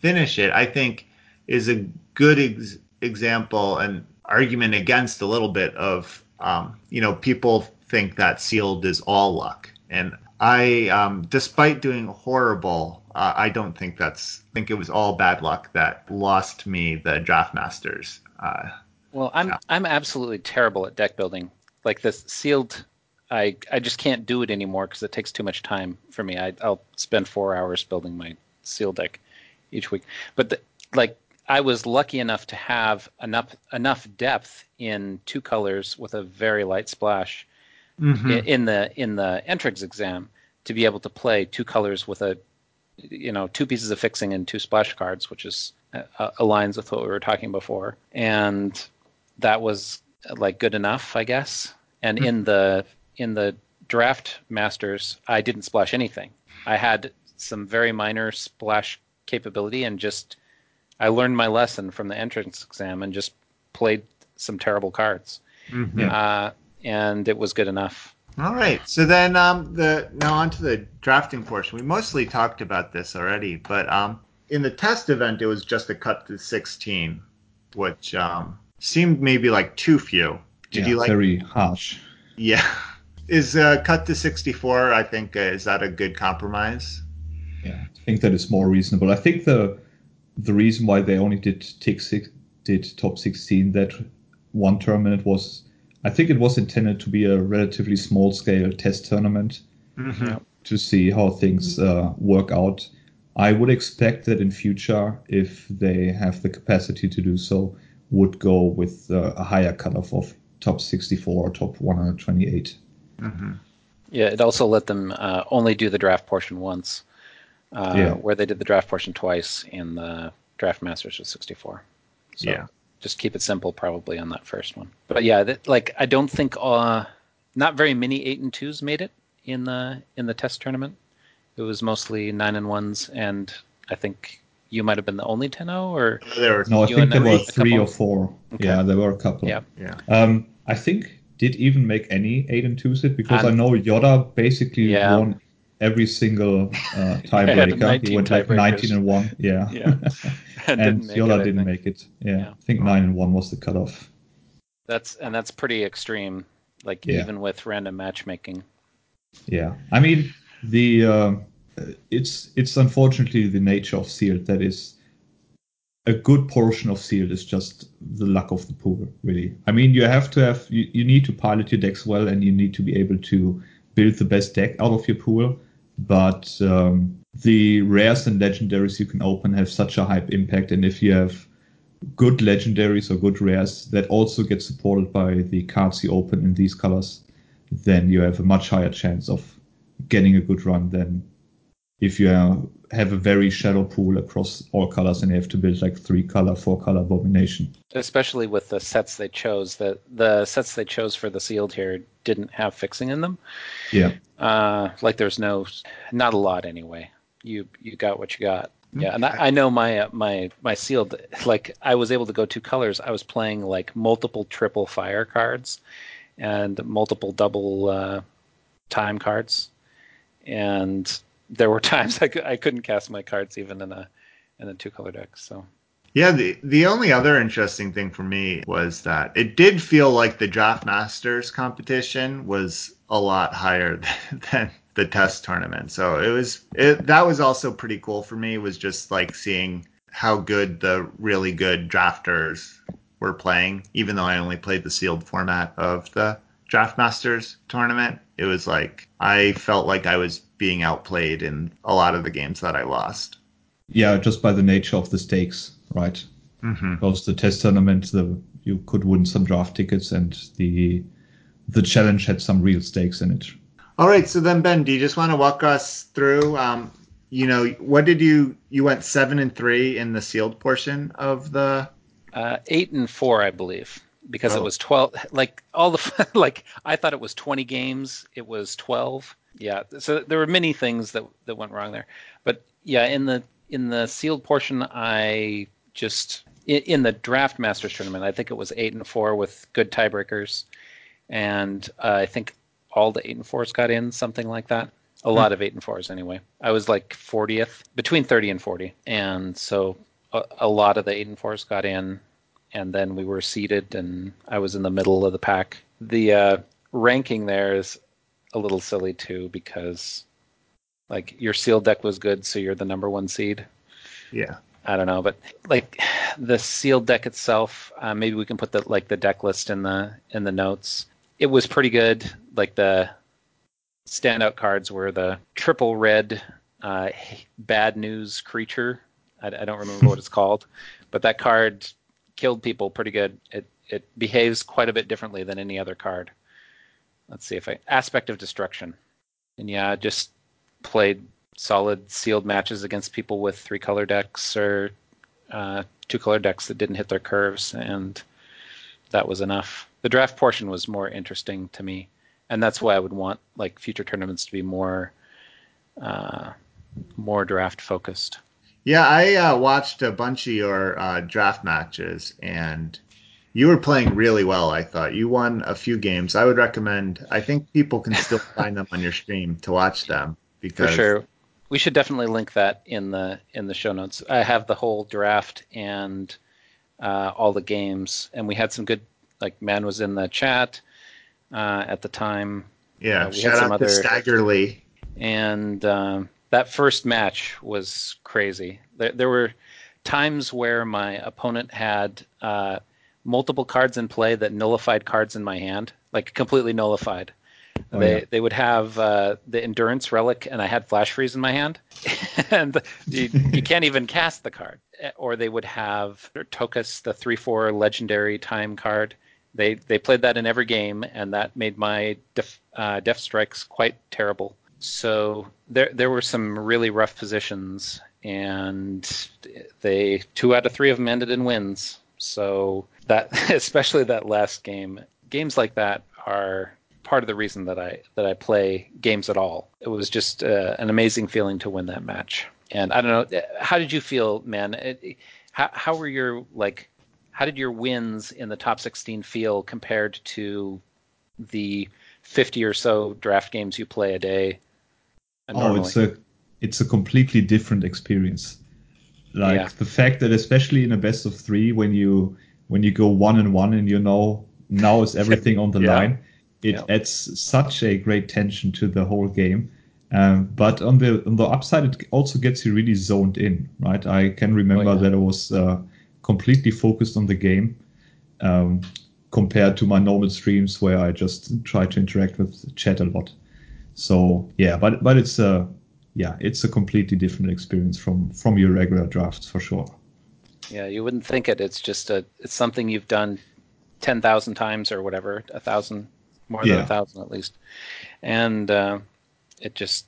finish it, I think is a good ex- example and argument against a little bit of um, you know people think that sealed is all luck and I um, despite doing horrible uh, I don't think that's I think it was all bad luck that lost me the draft masters uh, Well, I'm Yeah. I'm absolutely terrible at deck building. Like this sealed, I I just can't do it anymore because it takes too much time for me. I, I'll spend four hours building my sealed deck each week. But the, like I was lucky enough to have enough enough depth in two colors with a very light splash i- in the in the entrance exam to be able to play two colors with a you know two pieces of fixing and two splash cards, which is uh, aligns with what we were talking before, and that was uh, like good enough, I guess. And in the in the draft masters, I didn't splash anything. I had some very minor splash capability and just I learned my lesson from the entrance exam and just played some terrible cards. Yeah. Uh, and it was good enough. All right. So then, um, the now onto the drafting portion. We mostly talked about this already, but um, in the test event, it was just a cut to 16, which um, seemed maybe like too few. Did yeah, you like? very harsh. Yeah. Is uh, cut to 64? I think uh, is that a good compromise? Yeah, I think that is more reasonable. I think the the reason why they only did tick six, did top 16 that one tournament was I think it was intended to be a relatively small scale test tournament Mm-hmm. to see how things uh, work out. I would expect that in future, if they have the capacity to do so, would go with uh, a higher cutoff of top 64 or top 128. Mm-hmm. Yeah, it also let them uh, only do the draft portion once, uh, Yeah. where they did the draft portion twice in the draft masters of 64. So Yeah. Just keep it simple, probably on that first one. But yeah, that, like I don't think uh, not very many eight and twos made it in the in the test tournament. It was mostly nine and ones, and I think you might have been the only 10-0 or There were. No, I think there then were three or four. Okay. Yeah, there were a couple. Yeah. Yeah. Um, I think did even make any eight and twos it because Um, I know Yoda basically Yeah. won every single uh, had tiebreaker. he went like 19 and one. Yeah. Yeah. and didn't make it, didn't think. make it. Yeah. Yeah. I think nine and one was the cutoff. that's and that's pretty extreme. Like Yeah. even with random matchmaking. Yeah. I mean the uh, it's it's unfortunately the nature of sealed that is a good portion of sealed is just the luck of the pool really i mean you have to have you, you need to pilot your decks well and you need to be able to build the best deck out of your pool but um, the rares and legendaries you can open have such a hype impact and if you have good legendaries or good rares that also get supported by the cards you open in these colors, then you have a much higher chance of getting a good run than if you have a very shallow pool across all colors and you have to build like three color, four color abomination. Especially with the sets they chose, that the sets they chose for the sealed here didn't have fixing in them. Yeah. Uh, like there's no, not a lot anyway. You you got what you got. Yeah, and I, I know my uh, my my sealed like I was able to go two colors. I was playing like multiple triple fire cards and multiple double uh, time cards, and there were times I, I couldn't cast my cards even in a in a two color deck. So yeah, the the only other interesting thing for me was that it did feel like the Draft Masters competition was a lot higher than, than the test tournament. So it was it, that was also pretty cool for me. Was just like seeing how good the really good drafters were playing, even though I only played the sealed format of the Draft Masters tournament. It was like I felt like I was being outplayed in a lot of the games that I lost. Yeah, just by the nature of the stakes, right? Mm-hmm. Because the test tournament, the you could win some draft tickets, and the the challenge had some real stakes in it. All right, so then Ben, do you just want to walk us through? Um, you know, what did you you went seven and three in the sealed portion of the uh, eight and four, I believe, because Oh. it was twelve. Like all the like, I thought it was twenty games. It was twelve. Yeah, so there were many things that that went wrong there. But yeah, in the in the sealed portion, I just in, the draft masters tournament, I think it was eight and four with good tiebreakers, and uh, I think all the eight and fours got in, something like that. A lot of eight and fours anyway. I was like 40th, between 30 and 40, and so a, a lot of the eight and fours got in, and then we were seated, and I was in the middle of the pack. The uh, ranking there is a little silly too because like your sealed deck was good, so you're the number one seed. yeah I don't know, but like the sealed deck itself, uh, maybe we can put the like the deck list in the in the notes. It was pretty good. Like the standout cards were the triple red uh, bad news creature. I, I don't remember what it's called, but that card killed people pretty good. It it behaves quite a bit differently than any other card. Let's see if I aspect of destruction, and yeah, just played solid sealed matches against people with three color decks or uh, two color decks that didn't hit their curves, and that was enough. The draft portion was more interesting to me, and that's why I would want like future tournaments to be more uh, more draft focused. Yeah, I uh, watched a bunch of your uh, draft matches, and you were playing really well. I thought you won a few games. I would recommend. I think people can still find them on your stream to watch them For because sure. We should definitely link that in the in the show notes. I have the whole draft and uh, all the games, and we had some good. Like man was in the chat uh, at the time, yeah. Uh, we had shout some out to other- Staggerly. and um, that first match was crazy. There, there were times where my opponent had uh, multiple cards in play that nullified cards in my hand, like completely nullified. Oh, they yeah. they would have uh, the endurance relic, and I had flash freeze in my hand, and you, you can't even cast the card. Or they would have Tokus, the three four legendary time card. They they played that in every game, and that made my def, uh, deft strikes quite terrible. So there there were some really rough positions, and they two out of three of them ended in wins. So that especially that last game, games like that are part of the reason that I that I play games at all. It was just uh, an amazing feeling to win that match. And I don't know, how did you feel, man? It, how how were your like? How did your wins in the top 16 feel compared to the 50 or so draft games you play a day? uh, Oh, normally? it's a it's a completely different experience. Like Yeah. the fact that especially in a best of three, when you when you go one and one and you know now is everything on the Yeah. line, it Yeah. adds such a great tension to the whole game. Um, but on the on the upside, it also gets you really zoned in, right? I can remember Oh, yeah. that I was uh, completely focused on the game um, compared to my normal streams where I just try to interact with chat a lot. So yeah, but but it's a yeah, it's a completely different experience from from your regular drafts for sure. Yeah, you wouldn't think it. It's just a it's something you've done ten thousand times or whatever, a thousand more than Yeah. a thousand at least, and uh, it just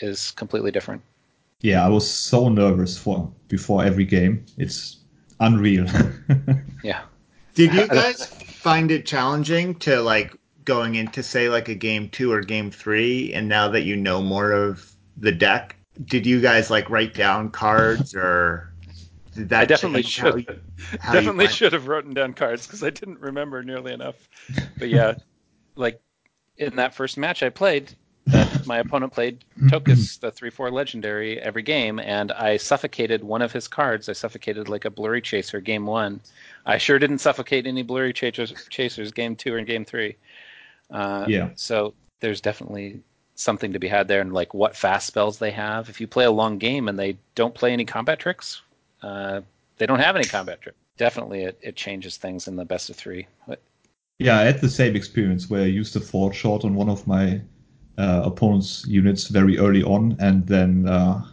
is completely different. Yeah, I was so nervous for before every game. It's unreal. Yeah. Did you guys find it challenging to like going into say like a game two or game three, and now that you know more of the deck, did you guys like write down cards or did that I definitely how should. you- how definitely should have written down cards because I didn't remember nearly enough. But yeah, like in that first match I played, that my opponent played Tokus, the three four legendary, every game, and I suffocated one of his cards. I suffocated like a blurry chaser game one. I sure didn't suffocate any blurry chasers, chasers game two and game three. Uh, Yeah. So there's definitely something to be had there, and like what fast spells they have. If you play a long game and they don't play any combat tricks, uh, they don't have any combat tricks. Definitely, it, it changes things in the best of three. But yeah, I had the same experience where I used a forward shot on one of my uh, opponent's units very early on, and then uh,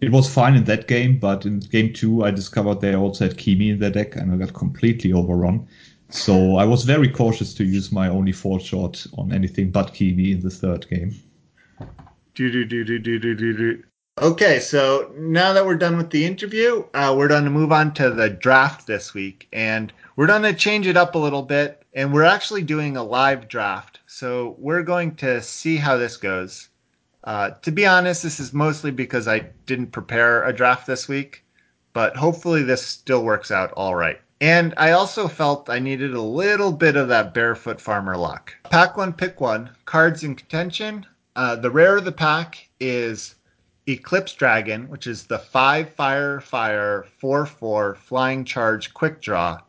it was fine in that game. But in game two, I discovered they also had Kimi in their deck, and I got completely overrun. So I was very cautious to use my only forward shot on anything but Kimi in the third game. Do, do, do, do, do, do, do, do. Okay, so now that we're done with the interview, uh, we're going to move on to the draft this week, and we're going to change it up a little bit, and we're actually doing a live draft. So we're going to see how this goes. Uh, to be honest, this is mostly because I didn't prepare a draft this week, but hopefully this still works out all right. And I also felt I needed a little bit of that barefoot farmer luck. Pack one, pick one. Cards in contention. Uh, the rare of the pack is Eclipse Dragon, which is the five fire fire four four flying charge quick draw.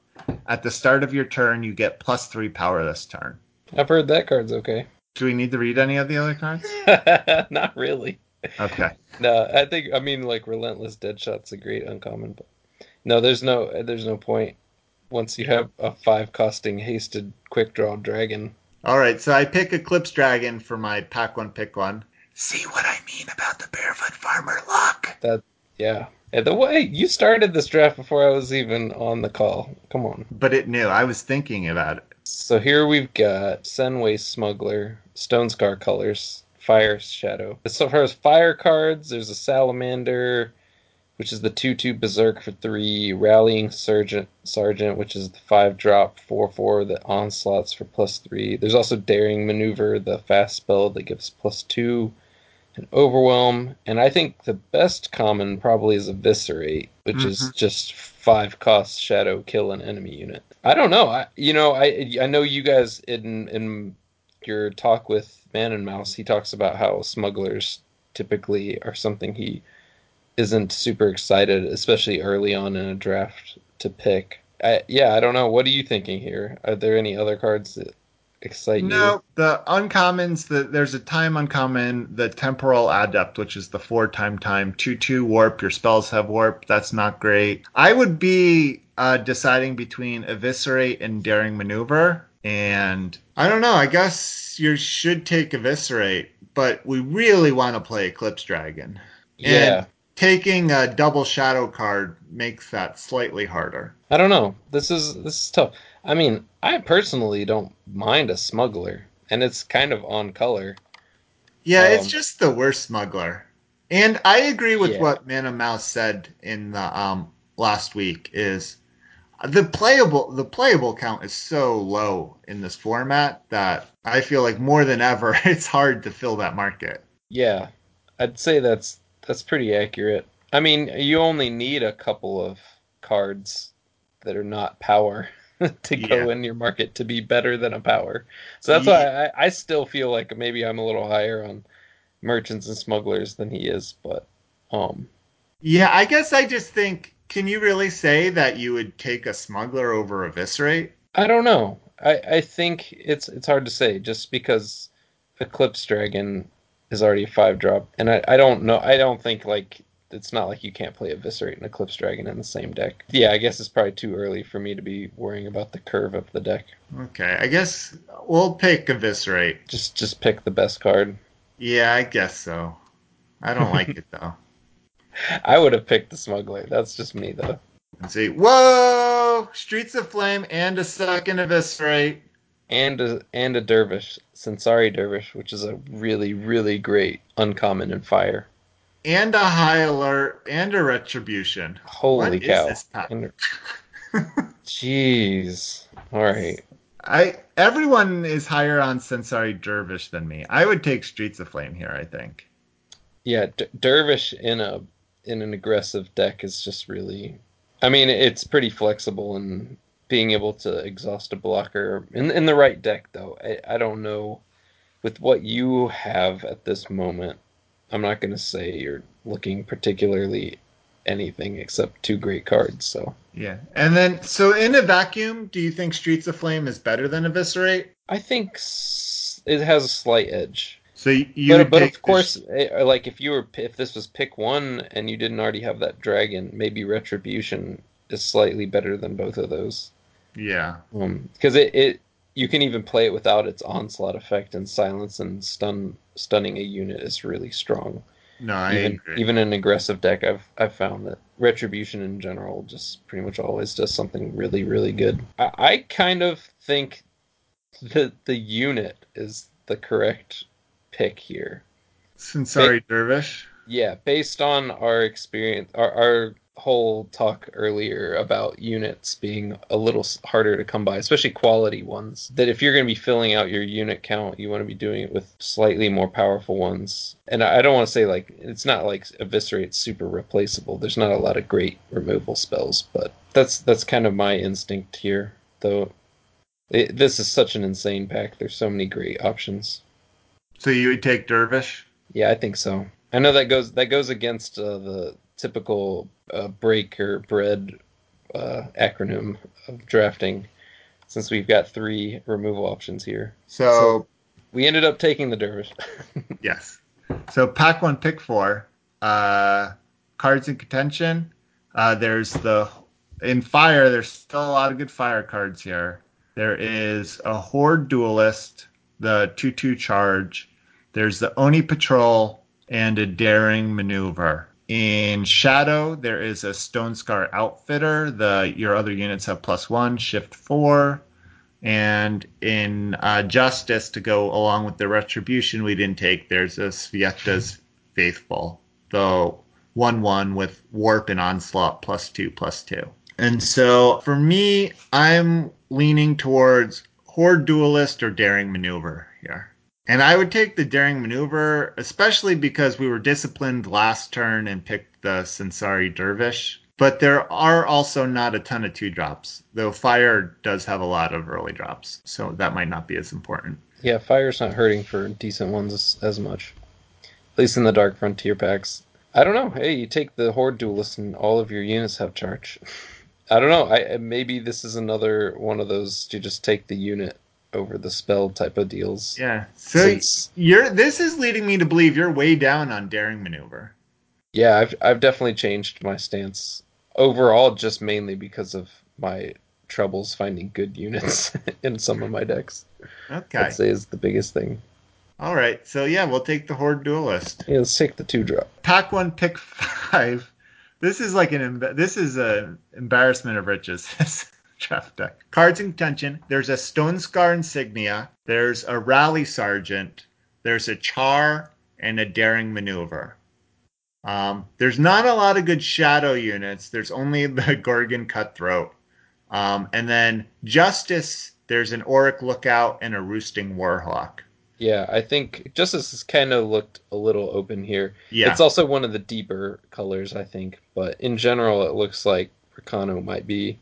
At the start of your turn, you get plus three power this turn. I've heard that card's okay. Do we need to read any of the other cards? Not really. Okay. No, I think I mean like relentless deadshot's a great uncommon, but no, there's no there's no point once you have a five costing hasted quick draw dragon. All right, so I pick Eclipse Dragon for my pack one, pick one. See what I mean about the barefoot farmer luck? Yeah. And the way you started this draft before I was even on the call. Come on. But it knew. I was thinking about it. So here we've got Senway Smuggler, Stone Scar Colors, Fire Shadow. As far as fire cards, there's a Salamander, which is the 2 2 Berserk for 3, Rallying Sergeant, Sergeant which is the 5 drop 4 4, the Onslaughts for plus 3. There's also Daring Maneuver, the fast spell that gives plus 2, and Overwhelm. And I think the best common probably is Eviscerate, which is Mhm. just 5 cost Shadow kill an enemy unit. I don't know. I you know I I know you guys in in your talk with Man and Mouse, he talks about how smugglers typically are something he isn't super excited, especially early on in a draft, to pick. I, yeah, I don't know. What are you thinking here? Are there any other cards that excite you? No, the uncommons. The, there's a time uncommon, the temporal adept, which is the four time time two two warp. Your spells have warp. That's not great. I would be uh, deciding between eviscerate and daring maneuver, and I don't know. I guess you should take eviscerate, but we really want to play Eclipse Dragon. Yeah, Taking a double shadow card makes that slightly harder. I don't know. This is this is tough. I mean, I personally don't mind a smuggler, and it's kind of on color. Yeah, it's Um, just the worst smuggler. And I agree with Yeah. what Man and Mouse said in the um last week is the playable the playable count is so low in this format that I feel like more than ever it's hard to fill that market. Yeah, I'd say that's that's pretty accurate. I mean, you only need a couple of cards that are not power to go Yeah. in your market to be better than a power. So that's why I, I still feel like maybe I'm a little higher on merchants and smugglers than he is, but um Yeah, I guess I just think can you really say that you would take a smuggler over eviscerate? I don't know. I, I think it's it's hard to say just because Eclipse Dragon is already a five drop, and I, I don't know. I don't think like it's not like you can't play Eviscerate and Eclipse Dragon in the same deck. Yeah, I guess it's probably too early for me to be worrying about the curve of the deck. Okay, I guess we'll pick eviscerate. Just just pick the best card. Yeah, I guess so. I don't like it though. I would have picked the Smuggler. That's just me though. Let's see. Whoa! Streets of Flame and a second Eviscerate. And a and a dervish, Sensari dervish, which is a really really great uncommon in fire. And a high alert and a retribution. Holy What is cow! Jeez. All right. I everyone is higher on Sensari Dervish than me. I would take Streets of Flame here, I think. Yeah, D- dervish in a in an aggressive deck is just really. I mean, it's pretty flexible and being able to exhaust a blocker in in the right deck though. I, I don't know with what you have at this moment. I'm not going to say you're looking particularly anything except two great cards. So Yeah. And then so in a vacuum, do you think Streets of Flame is better than Eviscerate? I think s- it has a slight edge. So you, you but but of course, eh, like if you were if this was pick one and you didn't already have that dragon, maybe retribution is slightly better than both of those. yeah. Um, because it, it you can even play it without its onslaught effect and silence and stun stunning a unit is really strong. No, I even agree. even in an aggressive deck, I've I've found that retribution in general just pretty much always does something really really good. I, I kind of think that the unit is the correct pick here. Sensari Dervish. Yeah, based on our experience, our, our whole talk earlier about units being a little harder to come by, especially quality ones. That if you're going to be filling out your unit count, you want to be doing it with slightly more powerful ones. And I don't want to say like it's not like eviscerate's super replaceable. There's not a lot of great removal spells, but that's that's kind of my instinct here. Though it, this is such an insane pack. There's so many great options. So you would take Dervish? Yeah, I think so. I know that goes that goes against uh, the typical uh, break or bread uh, acronym of drafting, since we've got three removal options here. So, We ended up taking the dervish. yes. So pack one, pick four. Uh, cards in contention. Uh, there's the in fire. There's still a lot of good fire cards here. There is a horde duelist, the two-two charge. There's the Oni patrol and a daring maneuver. In shadow, there is a Stone Scar outfitter. The your other units have plus one, shift four. And in uh, Justice, to go along with the Retribution we didn't take, there's a Svieta's Faithful, the 1 1 with Warp and Onslaught plus 2 plus 2. And so for me, I'm leaning towards Horde Duelist or Daring Maneuver here. And I would take the Daring Maneuver, especially because we were disciplined last turn and picked the Sensari Dervish. But there are also not a ton of two drops, though Fire does have a lot of early drops, so that might not be as important. yeah, fire's not hurting for decent ones as, much. At least in the Dark Frontier packs. I don't know. Hey, you take the Horde Duelist and all of your units have charge. I don't know. I maybe this is another one of those to just take the unit over the spell type of deals. Yeah. So Since- you're this is leading me to believe you're way down on daring maneuver. Yeah, I've I've definitely changed my stance overall, just mainly because of my troubles finding good units in some of my decks. Okay. I'd say is the biggest thing. All right. So yeah, we'll take the horde duelist. Yeah, let's take the two drop. Pack one, pick five. This is like an this is an embarrassment of riches. This draft deck. Cards in contention. There's a Stone Scar insignia. There's a Rally Sergeant. There's a Char and a Daring Maneuver. Um, there's not a lot of good shadow units. There's only the Gorgon Cutthroat. Um, and then Justice. There's an Auric Lookout and a Roosting Warhawk. Yeah, I think Justice has kind of looked a little open here. Yeah. It's also one of the deeper colors, I think, but in general, it looks like Rakano might be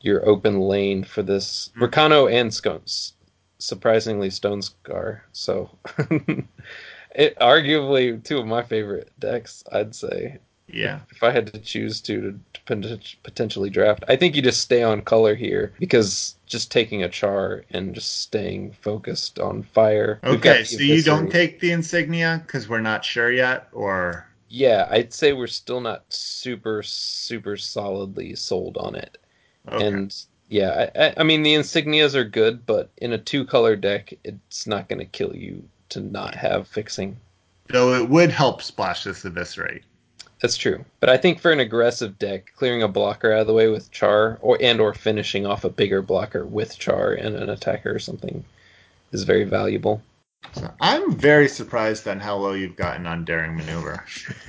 your open lane for this. Mm. Rakano and Scones, surprisingly Stone Scar. So, it arguably two of my favorite decks, I'd say. yeah. If I had to choose to, to potentially draft, I think you just stay on color here because just taking a char and just staying focused on fire. Okay, so you don't take the insignia because we're not sure yet, or Yeah, I'd say we're still not super, super solidly sold on it. Okay. And yeah, I, I- mean the insignias are good, but in a two-color deck, it's not going to kill you to not have fixing. though it would help splash this eviscerate. That's true. But I think for an aggressive deck, clearing a blocker out of the way with char or and or finishing off a bigger blocker with char and an attacker or something is very valuable. So I'm very surprised on how low you've gotten on daring maneuver.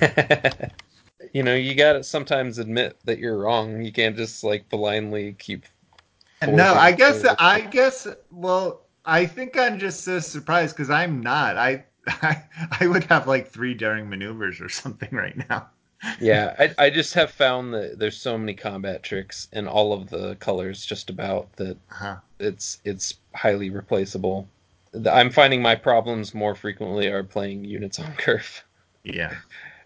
you know, you got to sometimes admit that you're wrong. You can't just like blindly keep No, I guess I guess well, I think I'm just so surprised cuz I'm not. I, I I would have like 3 daring maneuvers or something right now. yeah, I, I just have found that there's so many combat tricks in all of the colors just about that Uh-huh. it's it's highly replaceable. I'm finding my problems more frequently are playing units on curve. Yeah.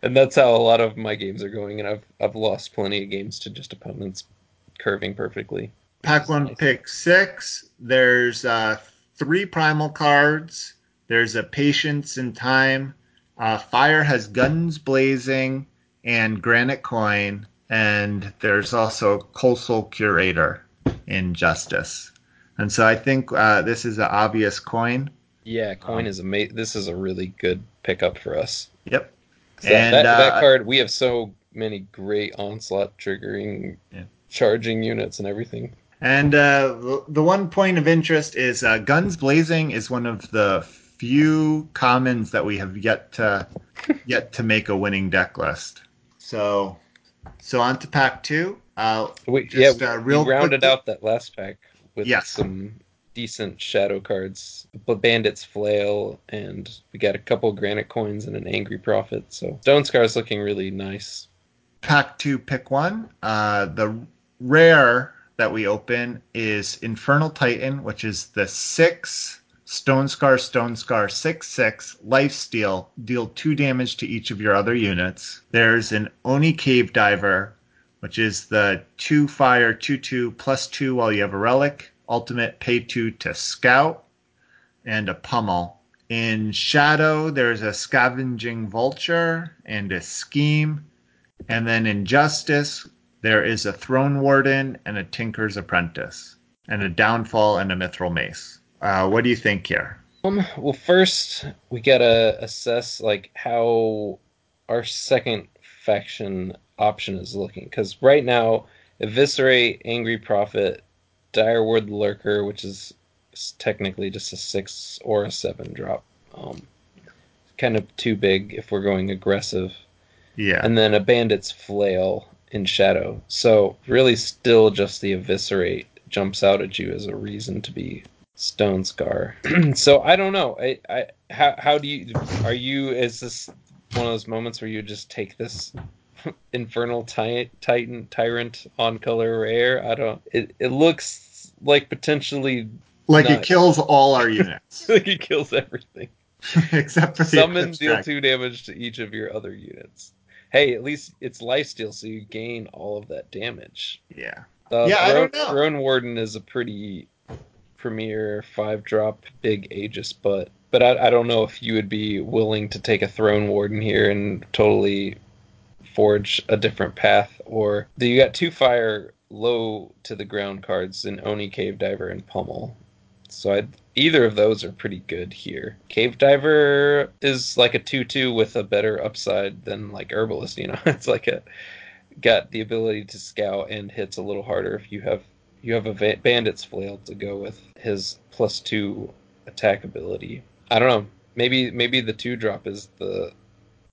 And that's how a lot of my games are going and I've I've lost plenty of games to just opponents curving perfectly. Pack one, Nice. pick six. There's uh, three primal cards. There's a patience and time. Uh, fire has guns blazing and granite coin, and there's also coastal curator in justice. And so I think uh, this is an obvious coin. Yeah, coin Um, is ama- this is a really good pickup for us. Yep. And, that, uh, that card, we have so many great onslaught triggering, Yeah. charging units and everything. And uh, the- one point of interest is uh, Guns Blazing is one of the few commons that we have yet to yet to make a winning deck list. So, so on to pack two. Uh, We, Just, yeah, uh, we, real we rounded quickly- out that last pack with Yes. some decent shadow cards, but Bandit's Flail, and we got a couple Granite Coins and an Angry Prophet. So Stonescar's looking really nice. pack two, pick one. Uh, the rare that we open is Infernal Titan, which is the six Stonescar, Stone Scar, six six life steal. Deal two damage to each of your other units. There's an Oni Cave Diver, which is the two fire, two two plus two while you have a relic. Ultimate pay two to scout, and a pummel. In Shadow, there's a Scavenging Vulture and a Scheme. And then in Justice, there is a Throne Warden and a Tinker's Apprentice, and a Downfall and a Mithril Mace. Uh, what do you think here? Um, well, first we gotta assess like how our second faction option is looking, because right now, Eviscerate, Angry Prophet, Direward Lurker, which is technically just a six or a seven drop, um, kind of too big if we're going aggressive, Yeah. and then a Bandit's Flail in Shadow. So really, still just the Eviscerate jumps out at you as a reason to be Stonescar. so I don't know. I, I how how do you are you is this one of those moments where you just take this infernal ti- titan tyrant on color rare? I don't. It it looks like potentially like it kills all our units, like it kills everything. except for the Summon, deal two damage to each of your other units. Hey, at least it's lifesteal, so you gain all of that damage. Yeah. The Yeah, I Throne, don't know. Throne Warden is a pretty premier five drop big Aegis, but but I, I don't know if you would be willing to take a Throne Warden here and totally forge a different path, or do you got two fire low to the ground cards in Oni Cave Diver and Pummel? So I'd, either of those are pretty good here. Cave Diver is like a two-two with a better upside than like Herbalist. You know, it's like a got the ability to scout and hits a little harder if you have you have a va- bandit's flail to go with his plus two attack ability. I don't know. Maybe maybe the two drop is the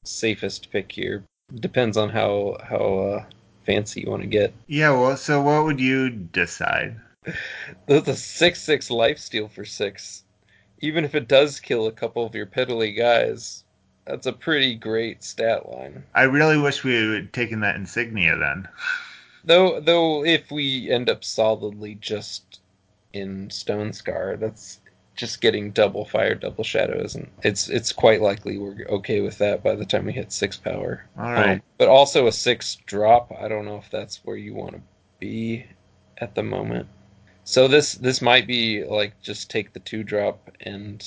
safest pick here. Depends on how how uh, fancy you want to get. Yeah. Well, so what would you decide? That's a six six life steal for six. Even if it does kill a couple of your piddly guys, that's a pretty great stat line. I really wish we had taken that insignia then. Though though if we end up solidly just in Stonescar, that's just getting double fire, double shadow isn't. it's it's quite likely we're okay with that by the time we hit six power. All right. Um, but also a six drop. I don't know if that's where you want to be at the moment. So this this might be like just take the two drop and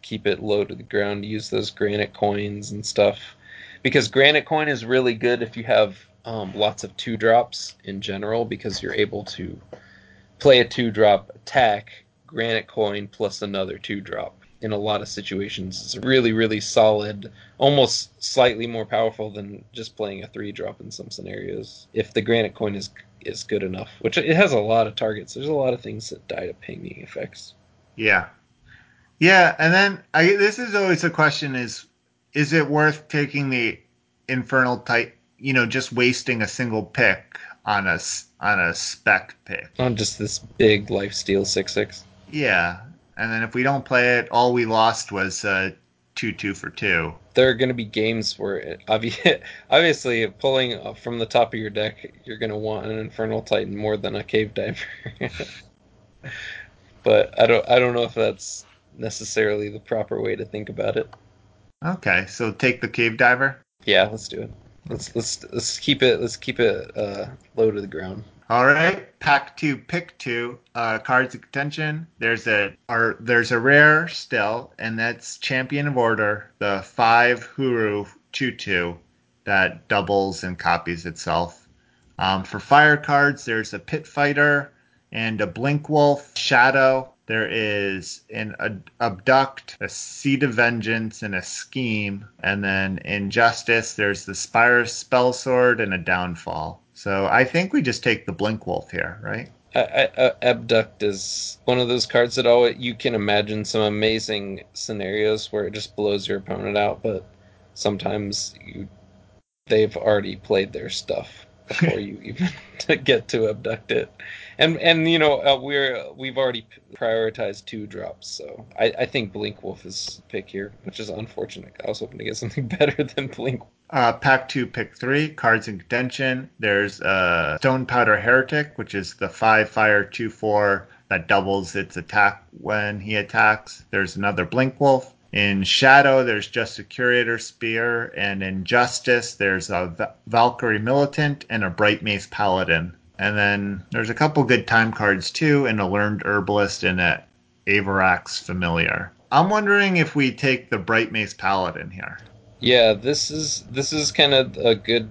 keep it low to the ground. Use those granite coins and stuff because granite coin is really good if you have um, lots of two drops in general because you're able to play a two drop attack granite coin plus another two drop in a lot of situations It's really really solid, almost slightly more powerful than just playing a three drop in some scenarios. If the granite coin is is good enough, which it has a lot of targets. There's a lot of things that die to pinging effects. Yeah. Yeah, and then I this is always a question is is it worth taking the infernal type, you know, just wasting a single pick on a on a spec pick? On just this big life steal six six. Yeah. And then if we don't play it, all we lost was uh, two two for two. There are going to be games where it, obvi- obviously pulling from the top of your deck, you're going to want an infernal titan more than a cave diver. but I don't I don't know if that's necessarily the proper way to think about it. Okay, so take the cave diver. Yeah, let's do it. Let's let's let's keep it let's keep it uh, low to the ground. All right, pack two, pick two. Uh, cards of contention. There's a are there's a rare still, and that's Champion of Order, the five Huru two two that doubles and copies itself. Um, for fire cards, there's a Pit Fighter and a Blink Wolf Shadow. There is an ad- Abduct, a Seed of Vengeance, and a Scheme. And then in Justice, there's the Spire Spell Sword and a Downfall. So I think we just take the Blink Wolf here, right? I, I, uh, Abduct is one of those cards that always you can imagine some amazing scenarios where it just blows your opponent out, but sometimes you they've already played their stuff before you even to get to abduct it. And and you know uh, we're we've already prioritized two drops, so I, I think Blink Wolf is pick here, which is unfortunate. I was hoping to get something better than Blink. Uh, pack two, pick three. Cards in contention. There's uh, Stone Powder Heretic, which is the five fire two four that doubles its attack when he attacks. There's another Blink Wolf. In Shadow, there's just a Curator Spear, and in Justice, there's a Valkyrie Militant and a Bright Mace Paladin. And then there's a couple good time cards too, and a Learned Herbalist and a Avarax Familiar. I'm wondering if we take the Bright Mace Paladin here. Yeah, this is this is kind of a good,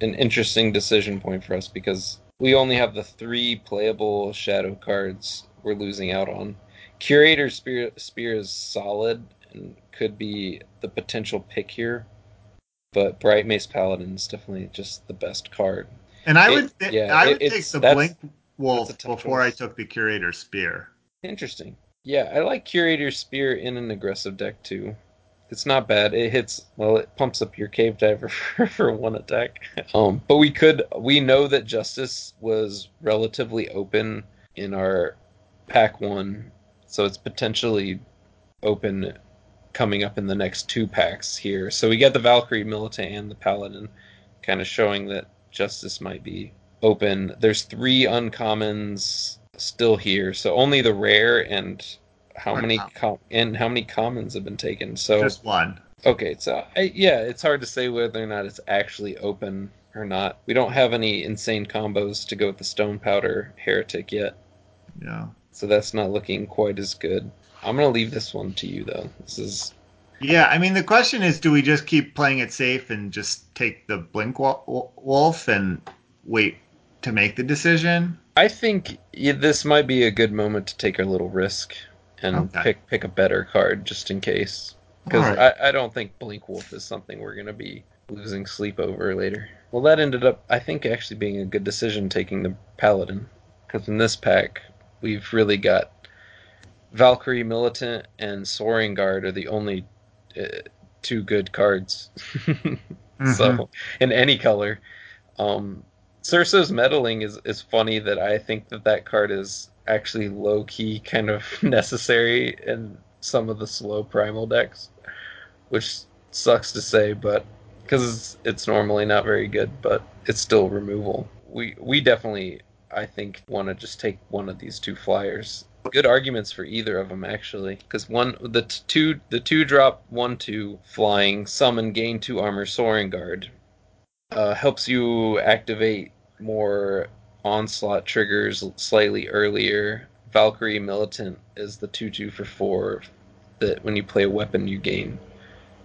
an interesting decision point for us because we only have the three playable shadow cards we're losing out on. Curator Spear, Spear is solid and could be the potential pick here, but Bright Mace Paladin is definitely just the best card. And I It- would, th- yeah, I it- would take the Blink Wolf before I took the Curator Spear. Interesting. Yeah, I like Curator Spear in an aggressive deck too. It's not bad. It hits well. It pumps up your Cave Diver for, for one attack. Um, but we could. We know that Justice was relatively open in our pack one, so it's potentially open coming up in the next two packs here. So we get the Valkyrie Militant and the Paladin, kind of showing that Justice might be open. There's three uncommons still here, so only the rare and how One many com- and how many commons have been taken. So Just one. okay, so I, yeah, it's hard to say whether or not it's actually open or not. We don't have any insane combos to go with the Stone Powder Heretic yet, Yeah. so that's not looking quite as good. I'm gonna leave this one to you though. This is Yeah, I mean, the question is do we just keep playing it safe and just take the Blink Wo- Wo- Wolf and wait to make the decision? I think this might be a good moment to take a little risk and Okay. pick pick a better card just in case. Because Alright. I, I don't think Blink Wolf is something we're gonna be losing sleep over later. Well, that ended up I think actually being a good decision taking the Paladin because in this pack we've really got Valkyrie Militant and Soaring Guard are the only uh, two good cards. Mhm. So in any color, um, Cerso's meddling is is funny that I think that that card is actually low key kind of necessary in some of the slow primal decks, which sucks to say, but because it's, it's normally not very good, but it's still removal. We we definitely I think want to just take one of these two flyers. Good arguments for either of them actually, because one the t- two the two drop one two flying summon gain two armor soaring guard uh, helps you activate more onslaught triggers slightly earlier. Valkyrie Militant is the 2 2 for 4 that when you play a weapon, you gain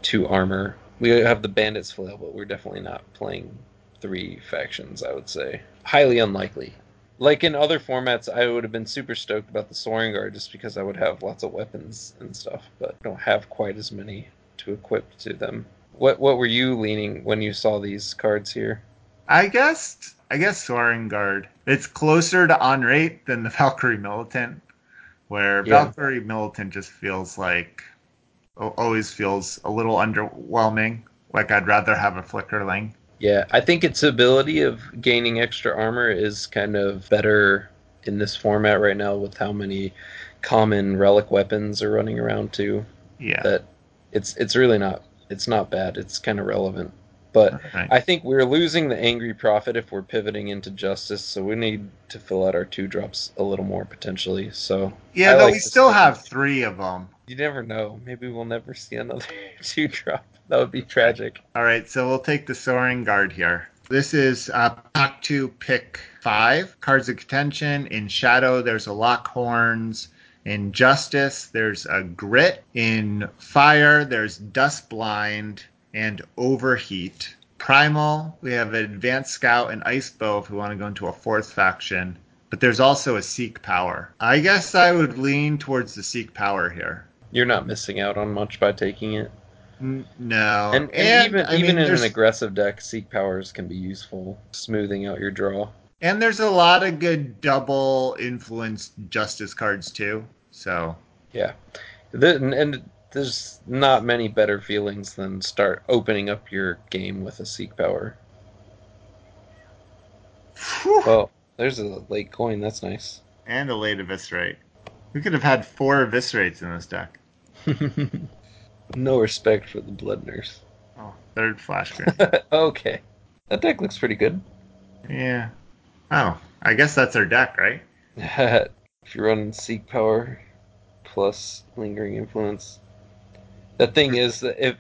2 armor. We have the Bandits flail, but we're definitely not playing three factions, I would say. Highly unlikely. Like in other formats, I would have been super stoked about the Soaring Guard just because I would have lots of weapons and stuff, but don't have quite as many to equip to them. What what were you leaning when you saw these cards here? I guess I guess Soaring Guard. It's closer to on rate than the Valkyrie Militant, where Yeah. Valkyrie Militant just feels like always feels a little underwhelming. Like I'd rather have a Flickerling. Yeah, I think its ability of gaining extra armor is kind of better in this format right now with how many common relic weapons are running around too. Yeah. That it's it's really not it's not bad. It's kind of relevant. But Right. I think we're losing the angry prophet if we're pivoting into justice, so we need to fill out our two drops a little more potentially. So yeah, I though like we still difference. have three of them. you never know. Maybe we'll never see another two drop. That would be tragic. All right, so we'll take the Soaring Guard here. This is uh, pack two, pick five. Cards of contention. In Shadow, there's a Lockhorns. In Justice, there's a Grit. In Fire, there's Dust Blind and Overheat. Primal, we have an Advanced Scout and Ice Bow if we want to go into a fourth faction. But there's also a Seek Power. I guess I would lean towards the Seek Power here. You're not missing out on much by taking it. N- No. and, and, even I even mean, in there's- an aggressive deck, seek powers can be useful, smoothing out your draw. And there's a lot of good double influence justice cards too. So Yeah, the, and, and there's not many better feelings than start opening up your game with a seek power. Well, oh, there's a late coin. That's nice. and a late eviscerate. We could have had four eviscerates in this deck. no respect for the blood nurse. Oh, third flash okay, that deck looks pretty good. yeah. Oh, I guess that's our deck, right? if you're running seek power plus lingering influence, the thing is that if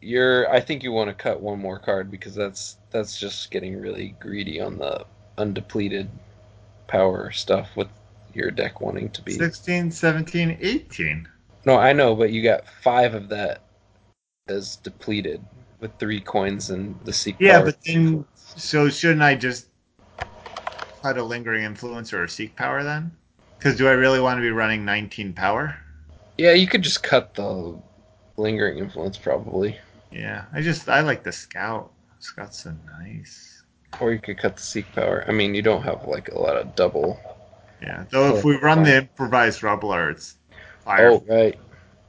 you're, I think you want to cut one more card because that's that's just getting really greedy on the undepleted power stuff with your deck wanting to be. 16, 17, 18. No, I know, but you got five of that as depleted with three coins and the seek Yeah, but then so shouldn't I just cut a lingering influence or a seek power then? Because do I really want to be running 19 power? yeah, you could just cut the lingering influence probably. Yeah, I just I like the scout. Scout's so nice. Or you could cut the seek power. I mean, you don't have like a lot of double. Yeah. Though if we run the improvised rubbler, it's fire. Oh, right.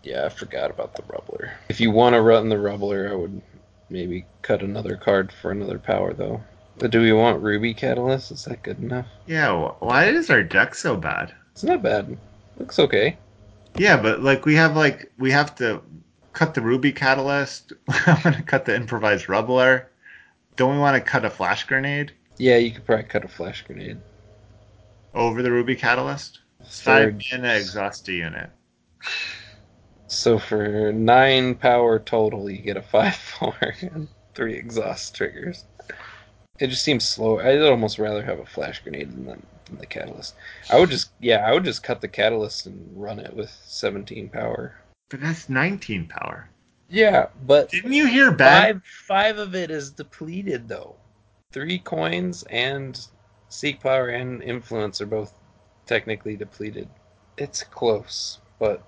Yeah, I forgot about the rubbler. If you want to run the rubbler, I would maybe cut another card for another power, though. But do we want Ruby Catalyst? Is that good enough? Yeah. Why is our deck so bad? It's not bad. Looks okay. Yeah, but like we have like we have to cut the ruby catalyst. I'm gonna cut the improvised rubbler. Don't we want to cut a flash grenade Yeah, you could probably cut a flash grenade. over the ruby catalyst? Five Third. mana exhaust unit. So for nine power total, you get a five four and three exhaust triggers. It just seems slow. I'd almost rather have a flash grenade than the, than the catalyst. I would just, yeah, I would just cut the catalyst and run it with 17 power. But that's 19 power. Yeah, but Didn't you hear bad? five five of it is depleted though. Three coins and seek power and influence are both technically depleted. It's close, but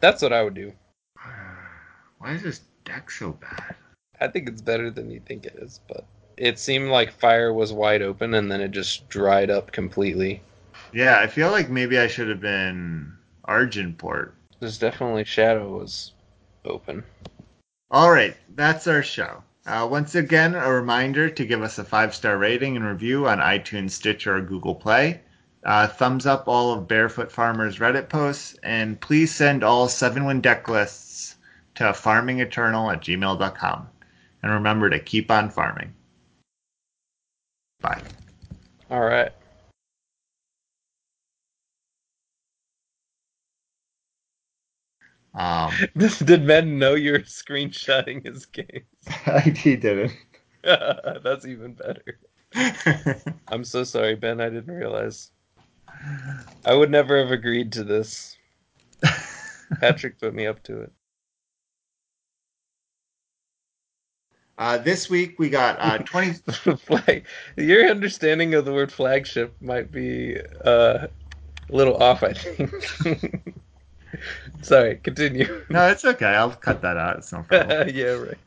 that's what I would do. Why is this deck so bad? I think it's better than you think it is, but it seemed like fire was wide open and then it just dried up completely. Yeah, I feel like maybe I should have been Argenport. There's definitely shadow was open. All right, that's our show. Uh, once again, a reminder to give us a five star rating and review on iTunes, Stitcher, or Google Play. Uh, thumbs up all of Barefoot Farmers Reddit posts, and please send all seven win deck lists to farmingeternal at gmail.com. And remember to keep on farming. Bye. All right. Um, Did Ben know you were screenshotting his game? he didn't. That's even better. I'm so sorry, Ben. I didn't realize. I would never have agreed to this. Patrick put me up to it. Uh, this week we got uh, 20. Flag. Your understanding of the word flagship might be uh, a little off, I think. Sorry, continue. no, it's okay. I'll cut that out. It's no problem. yeah, right.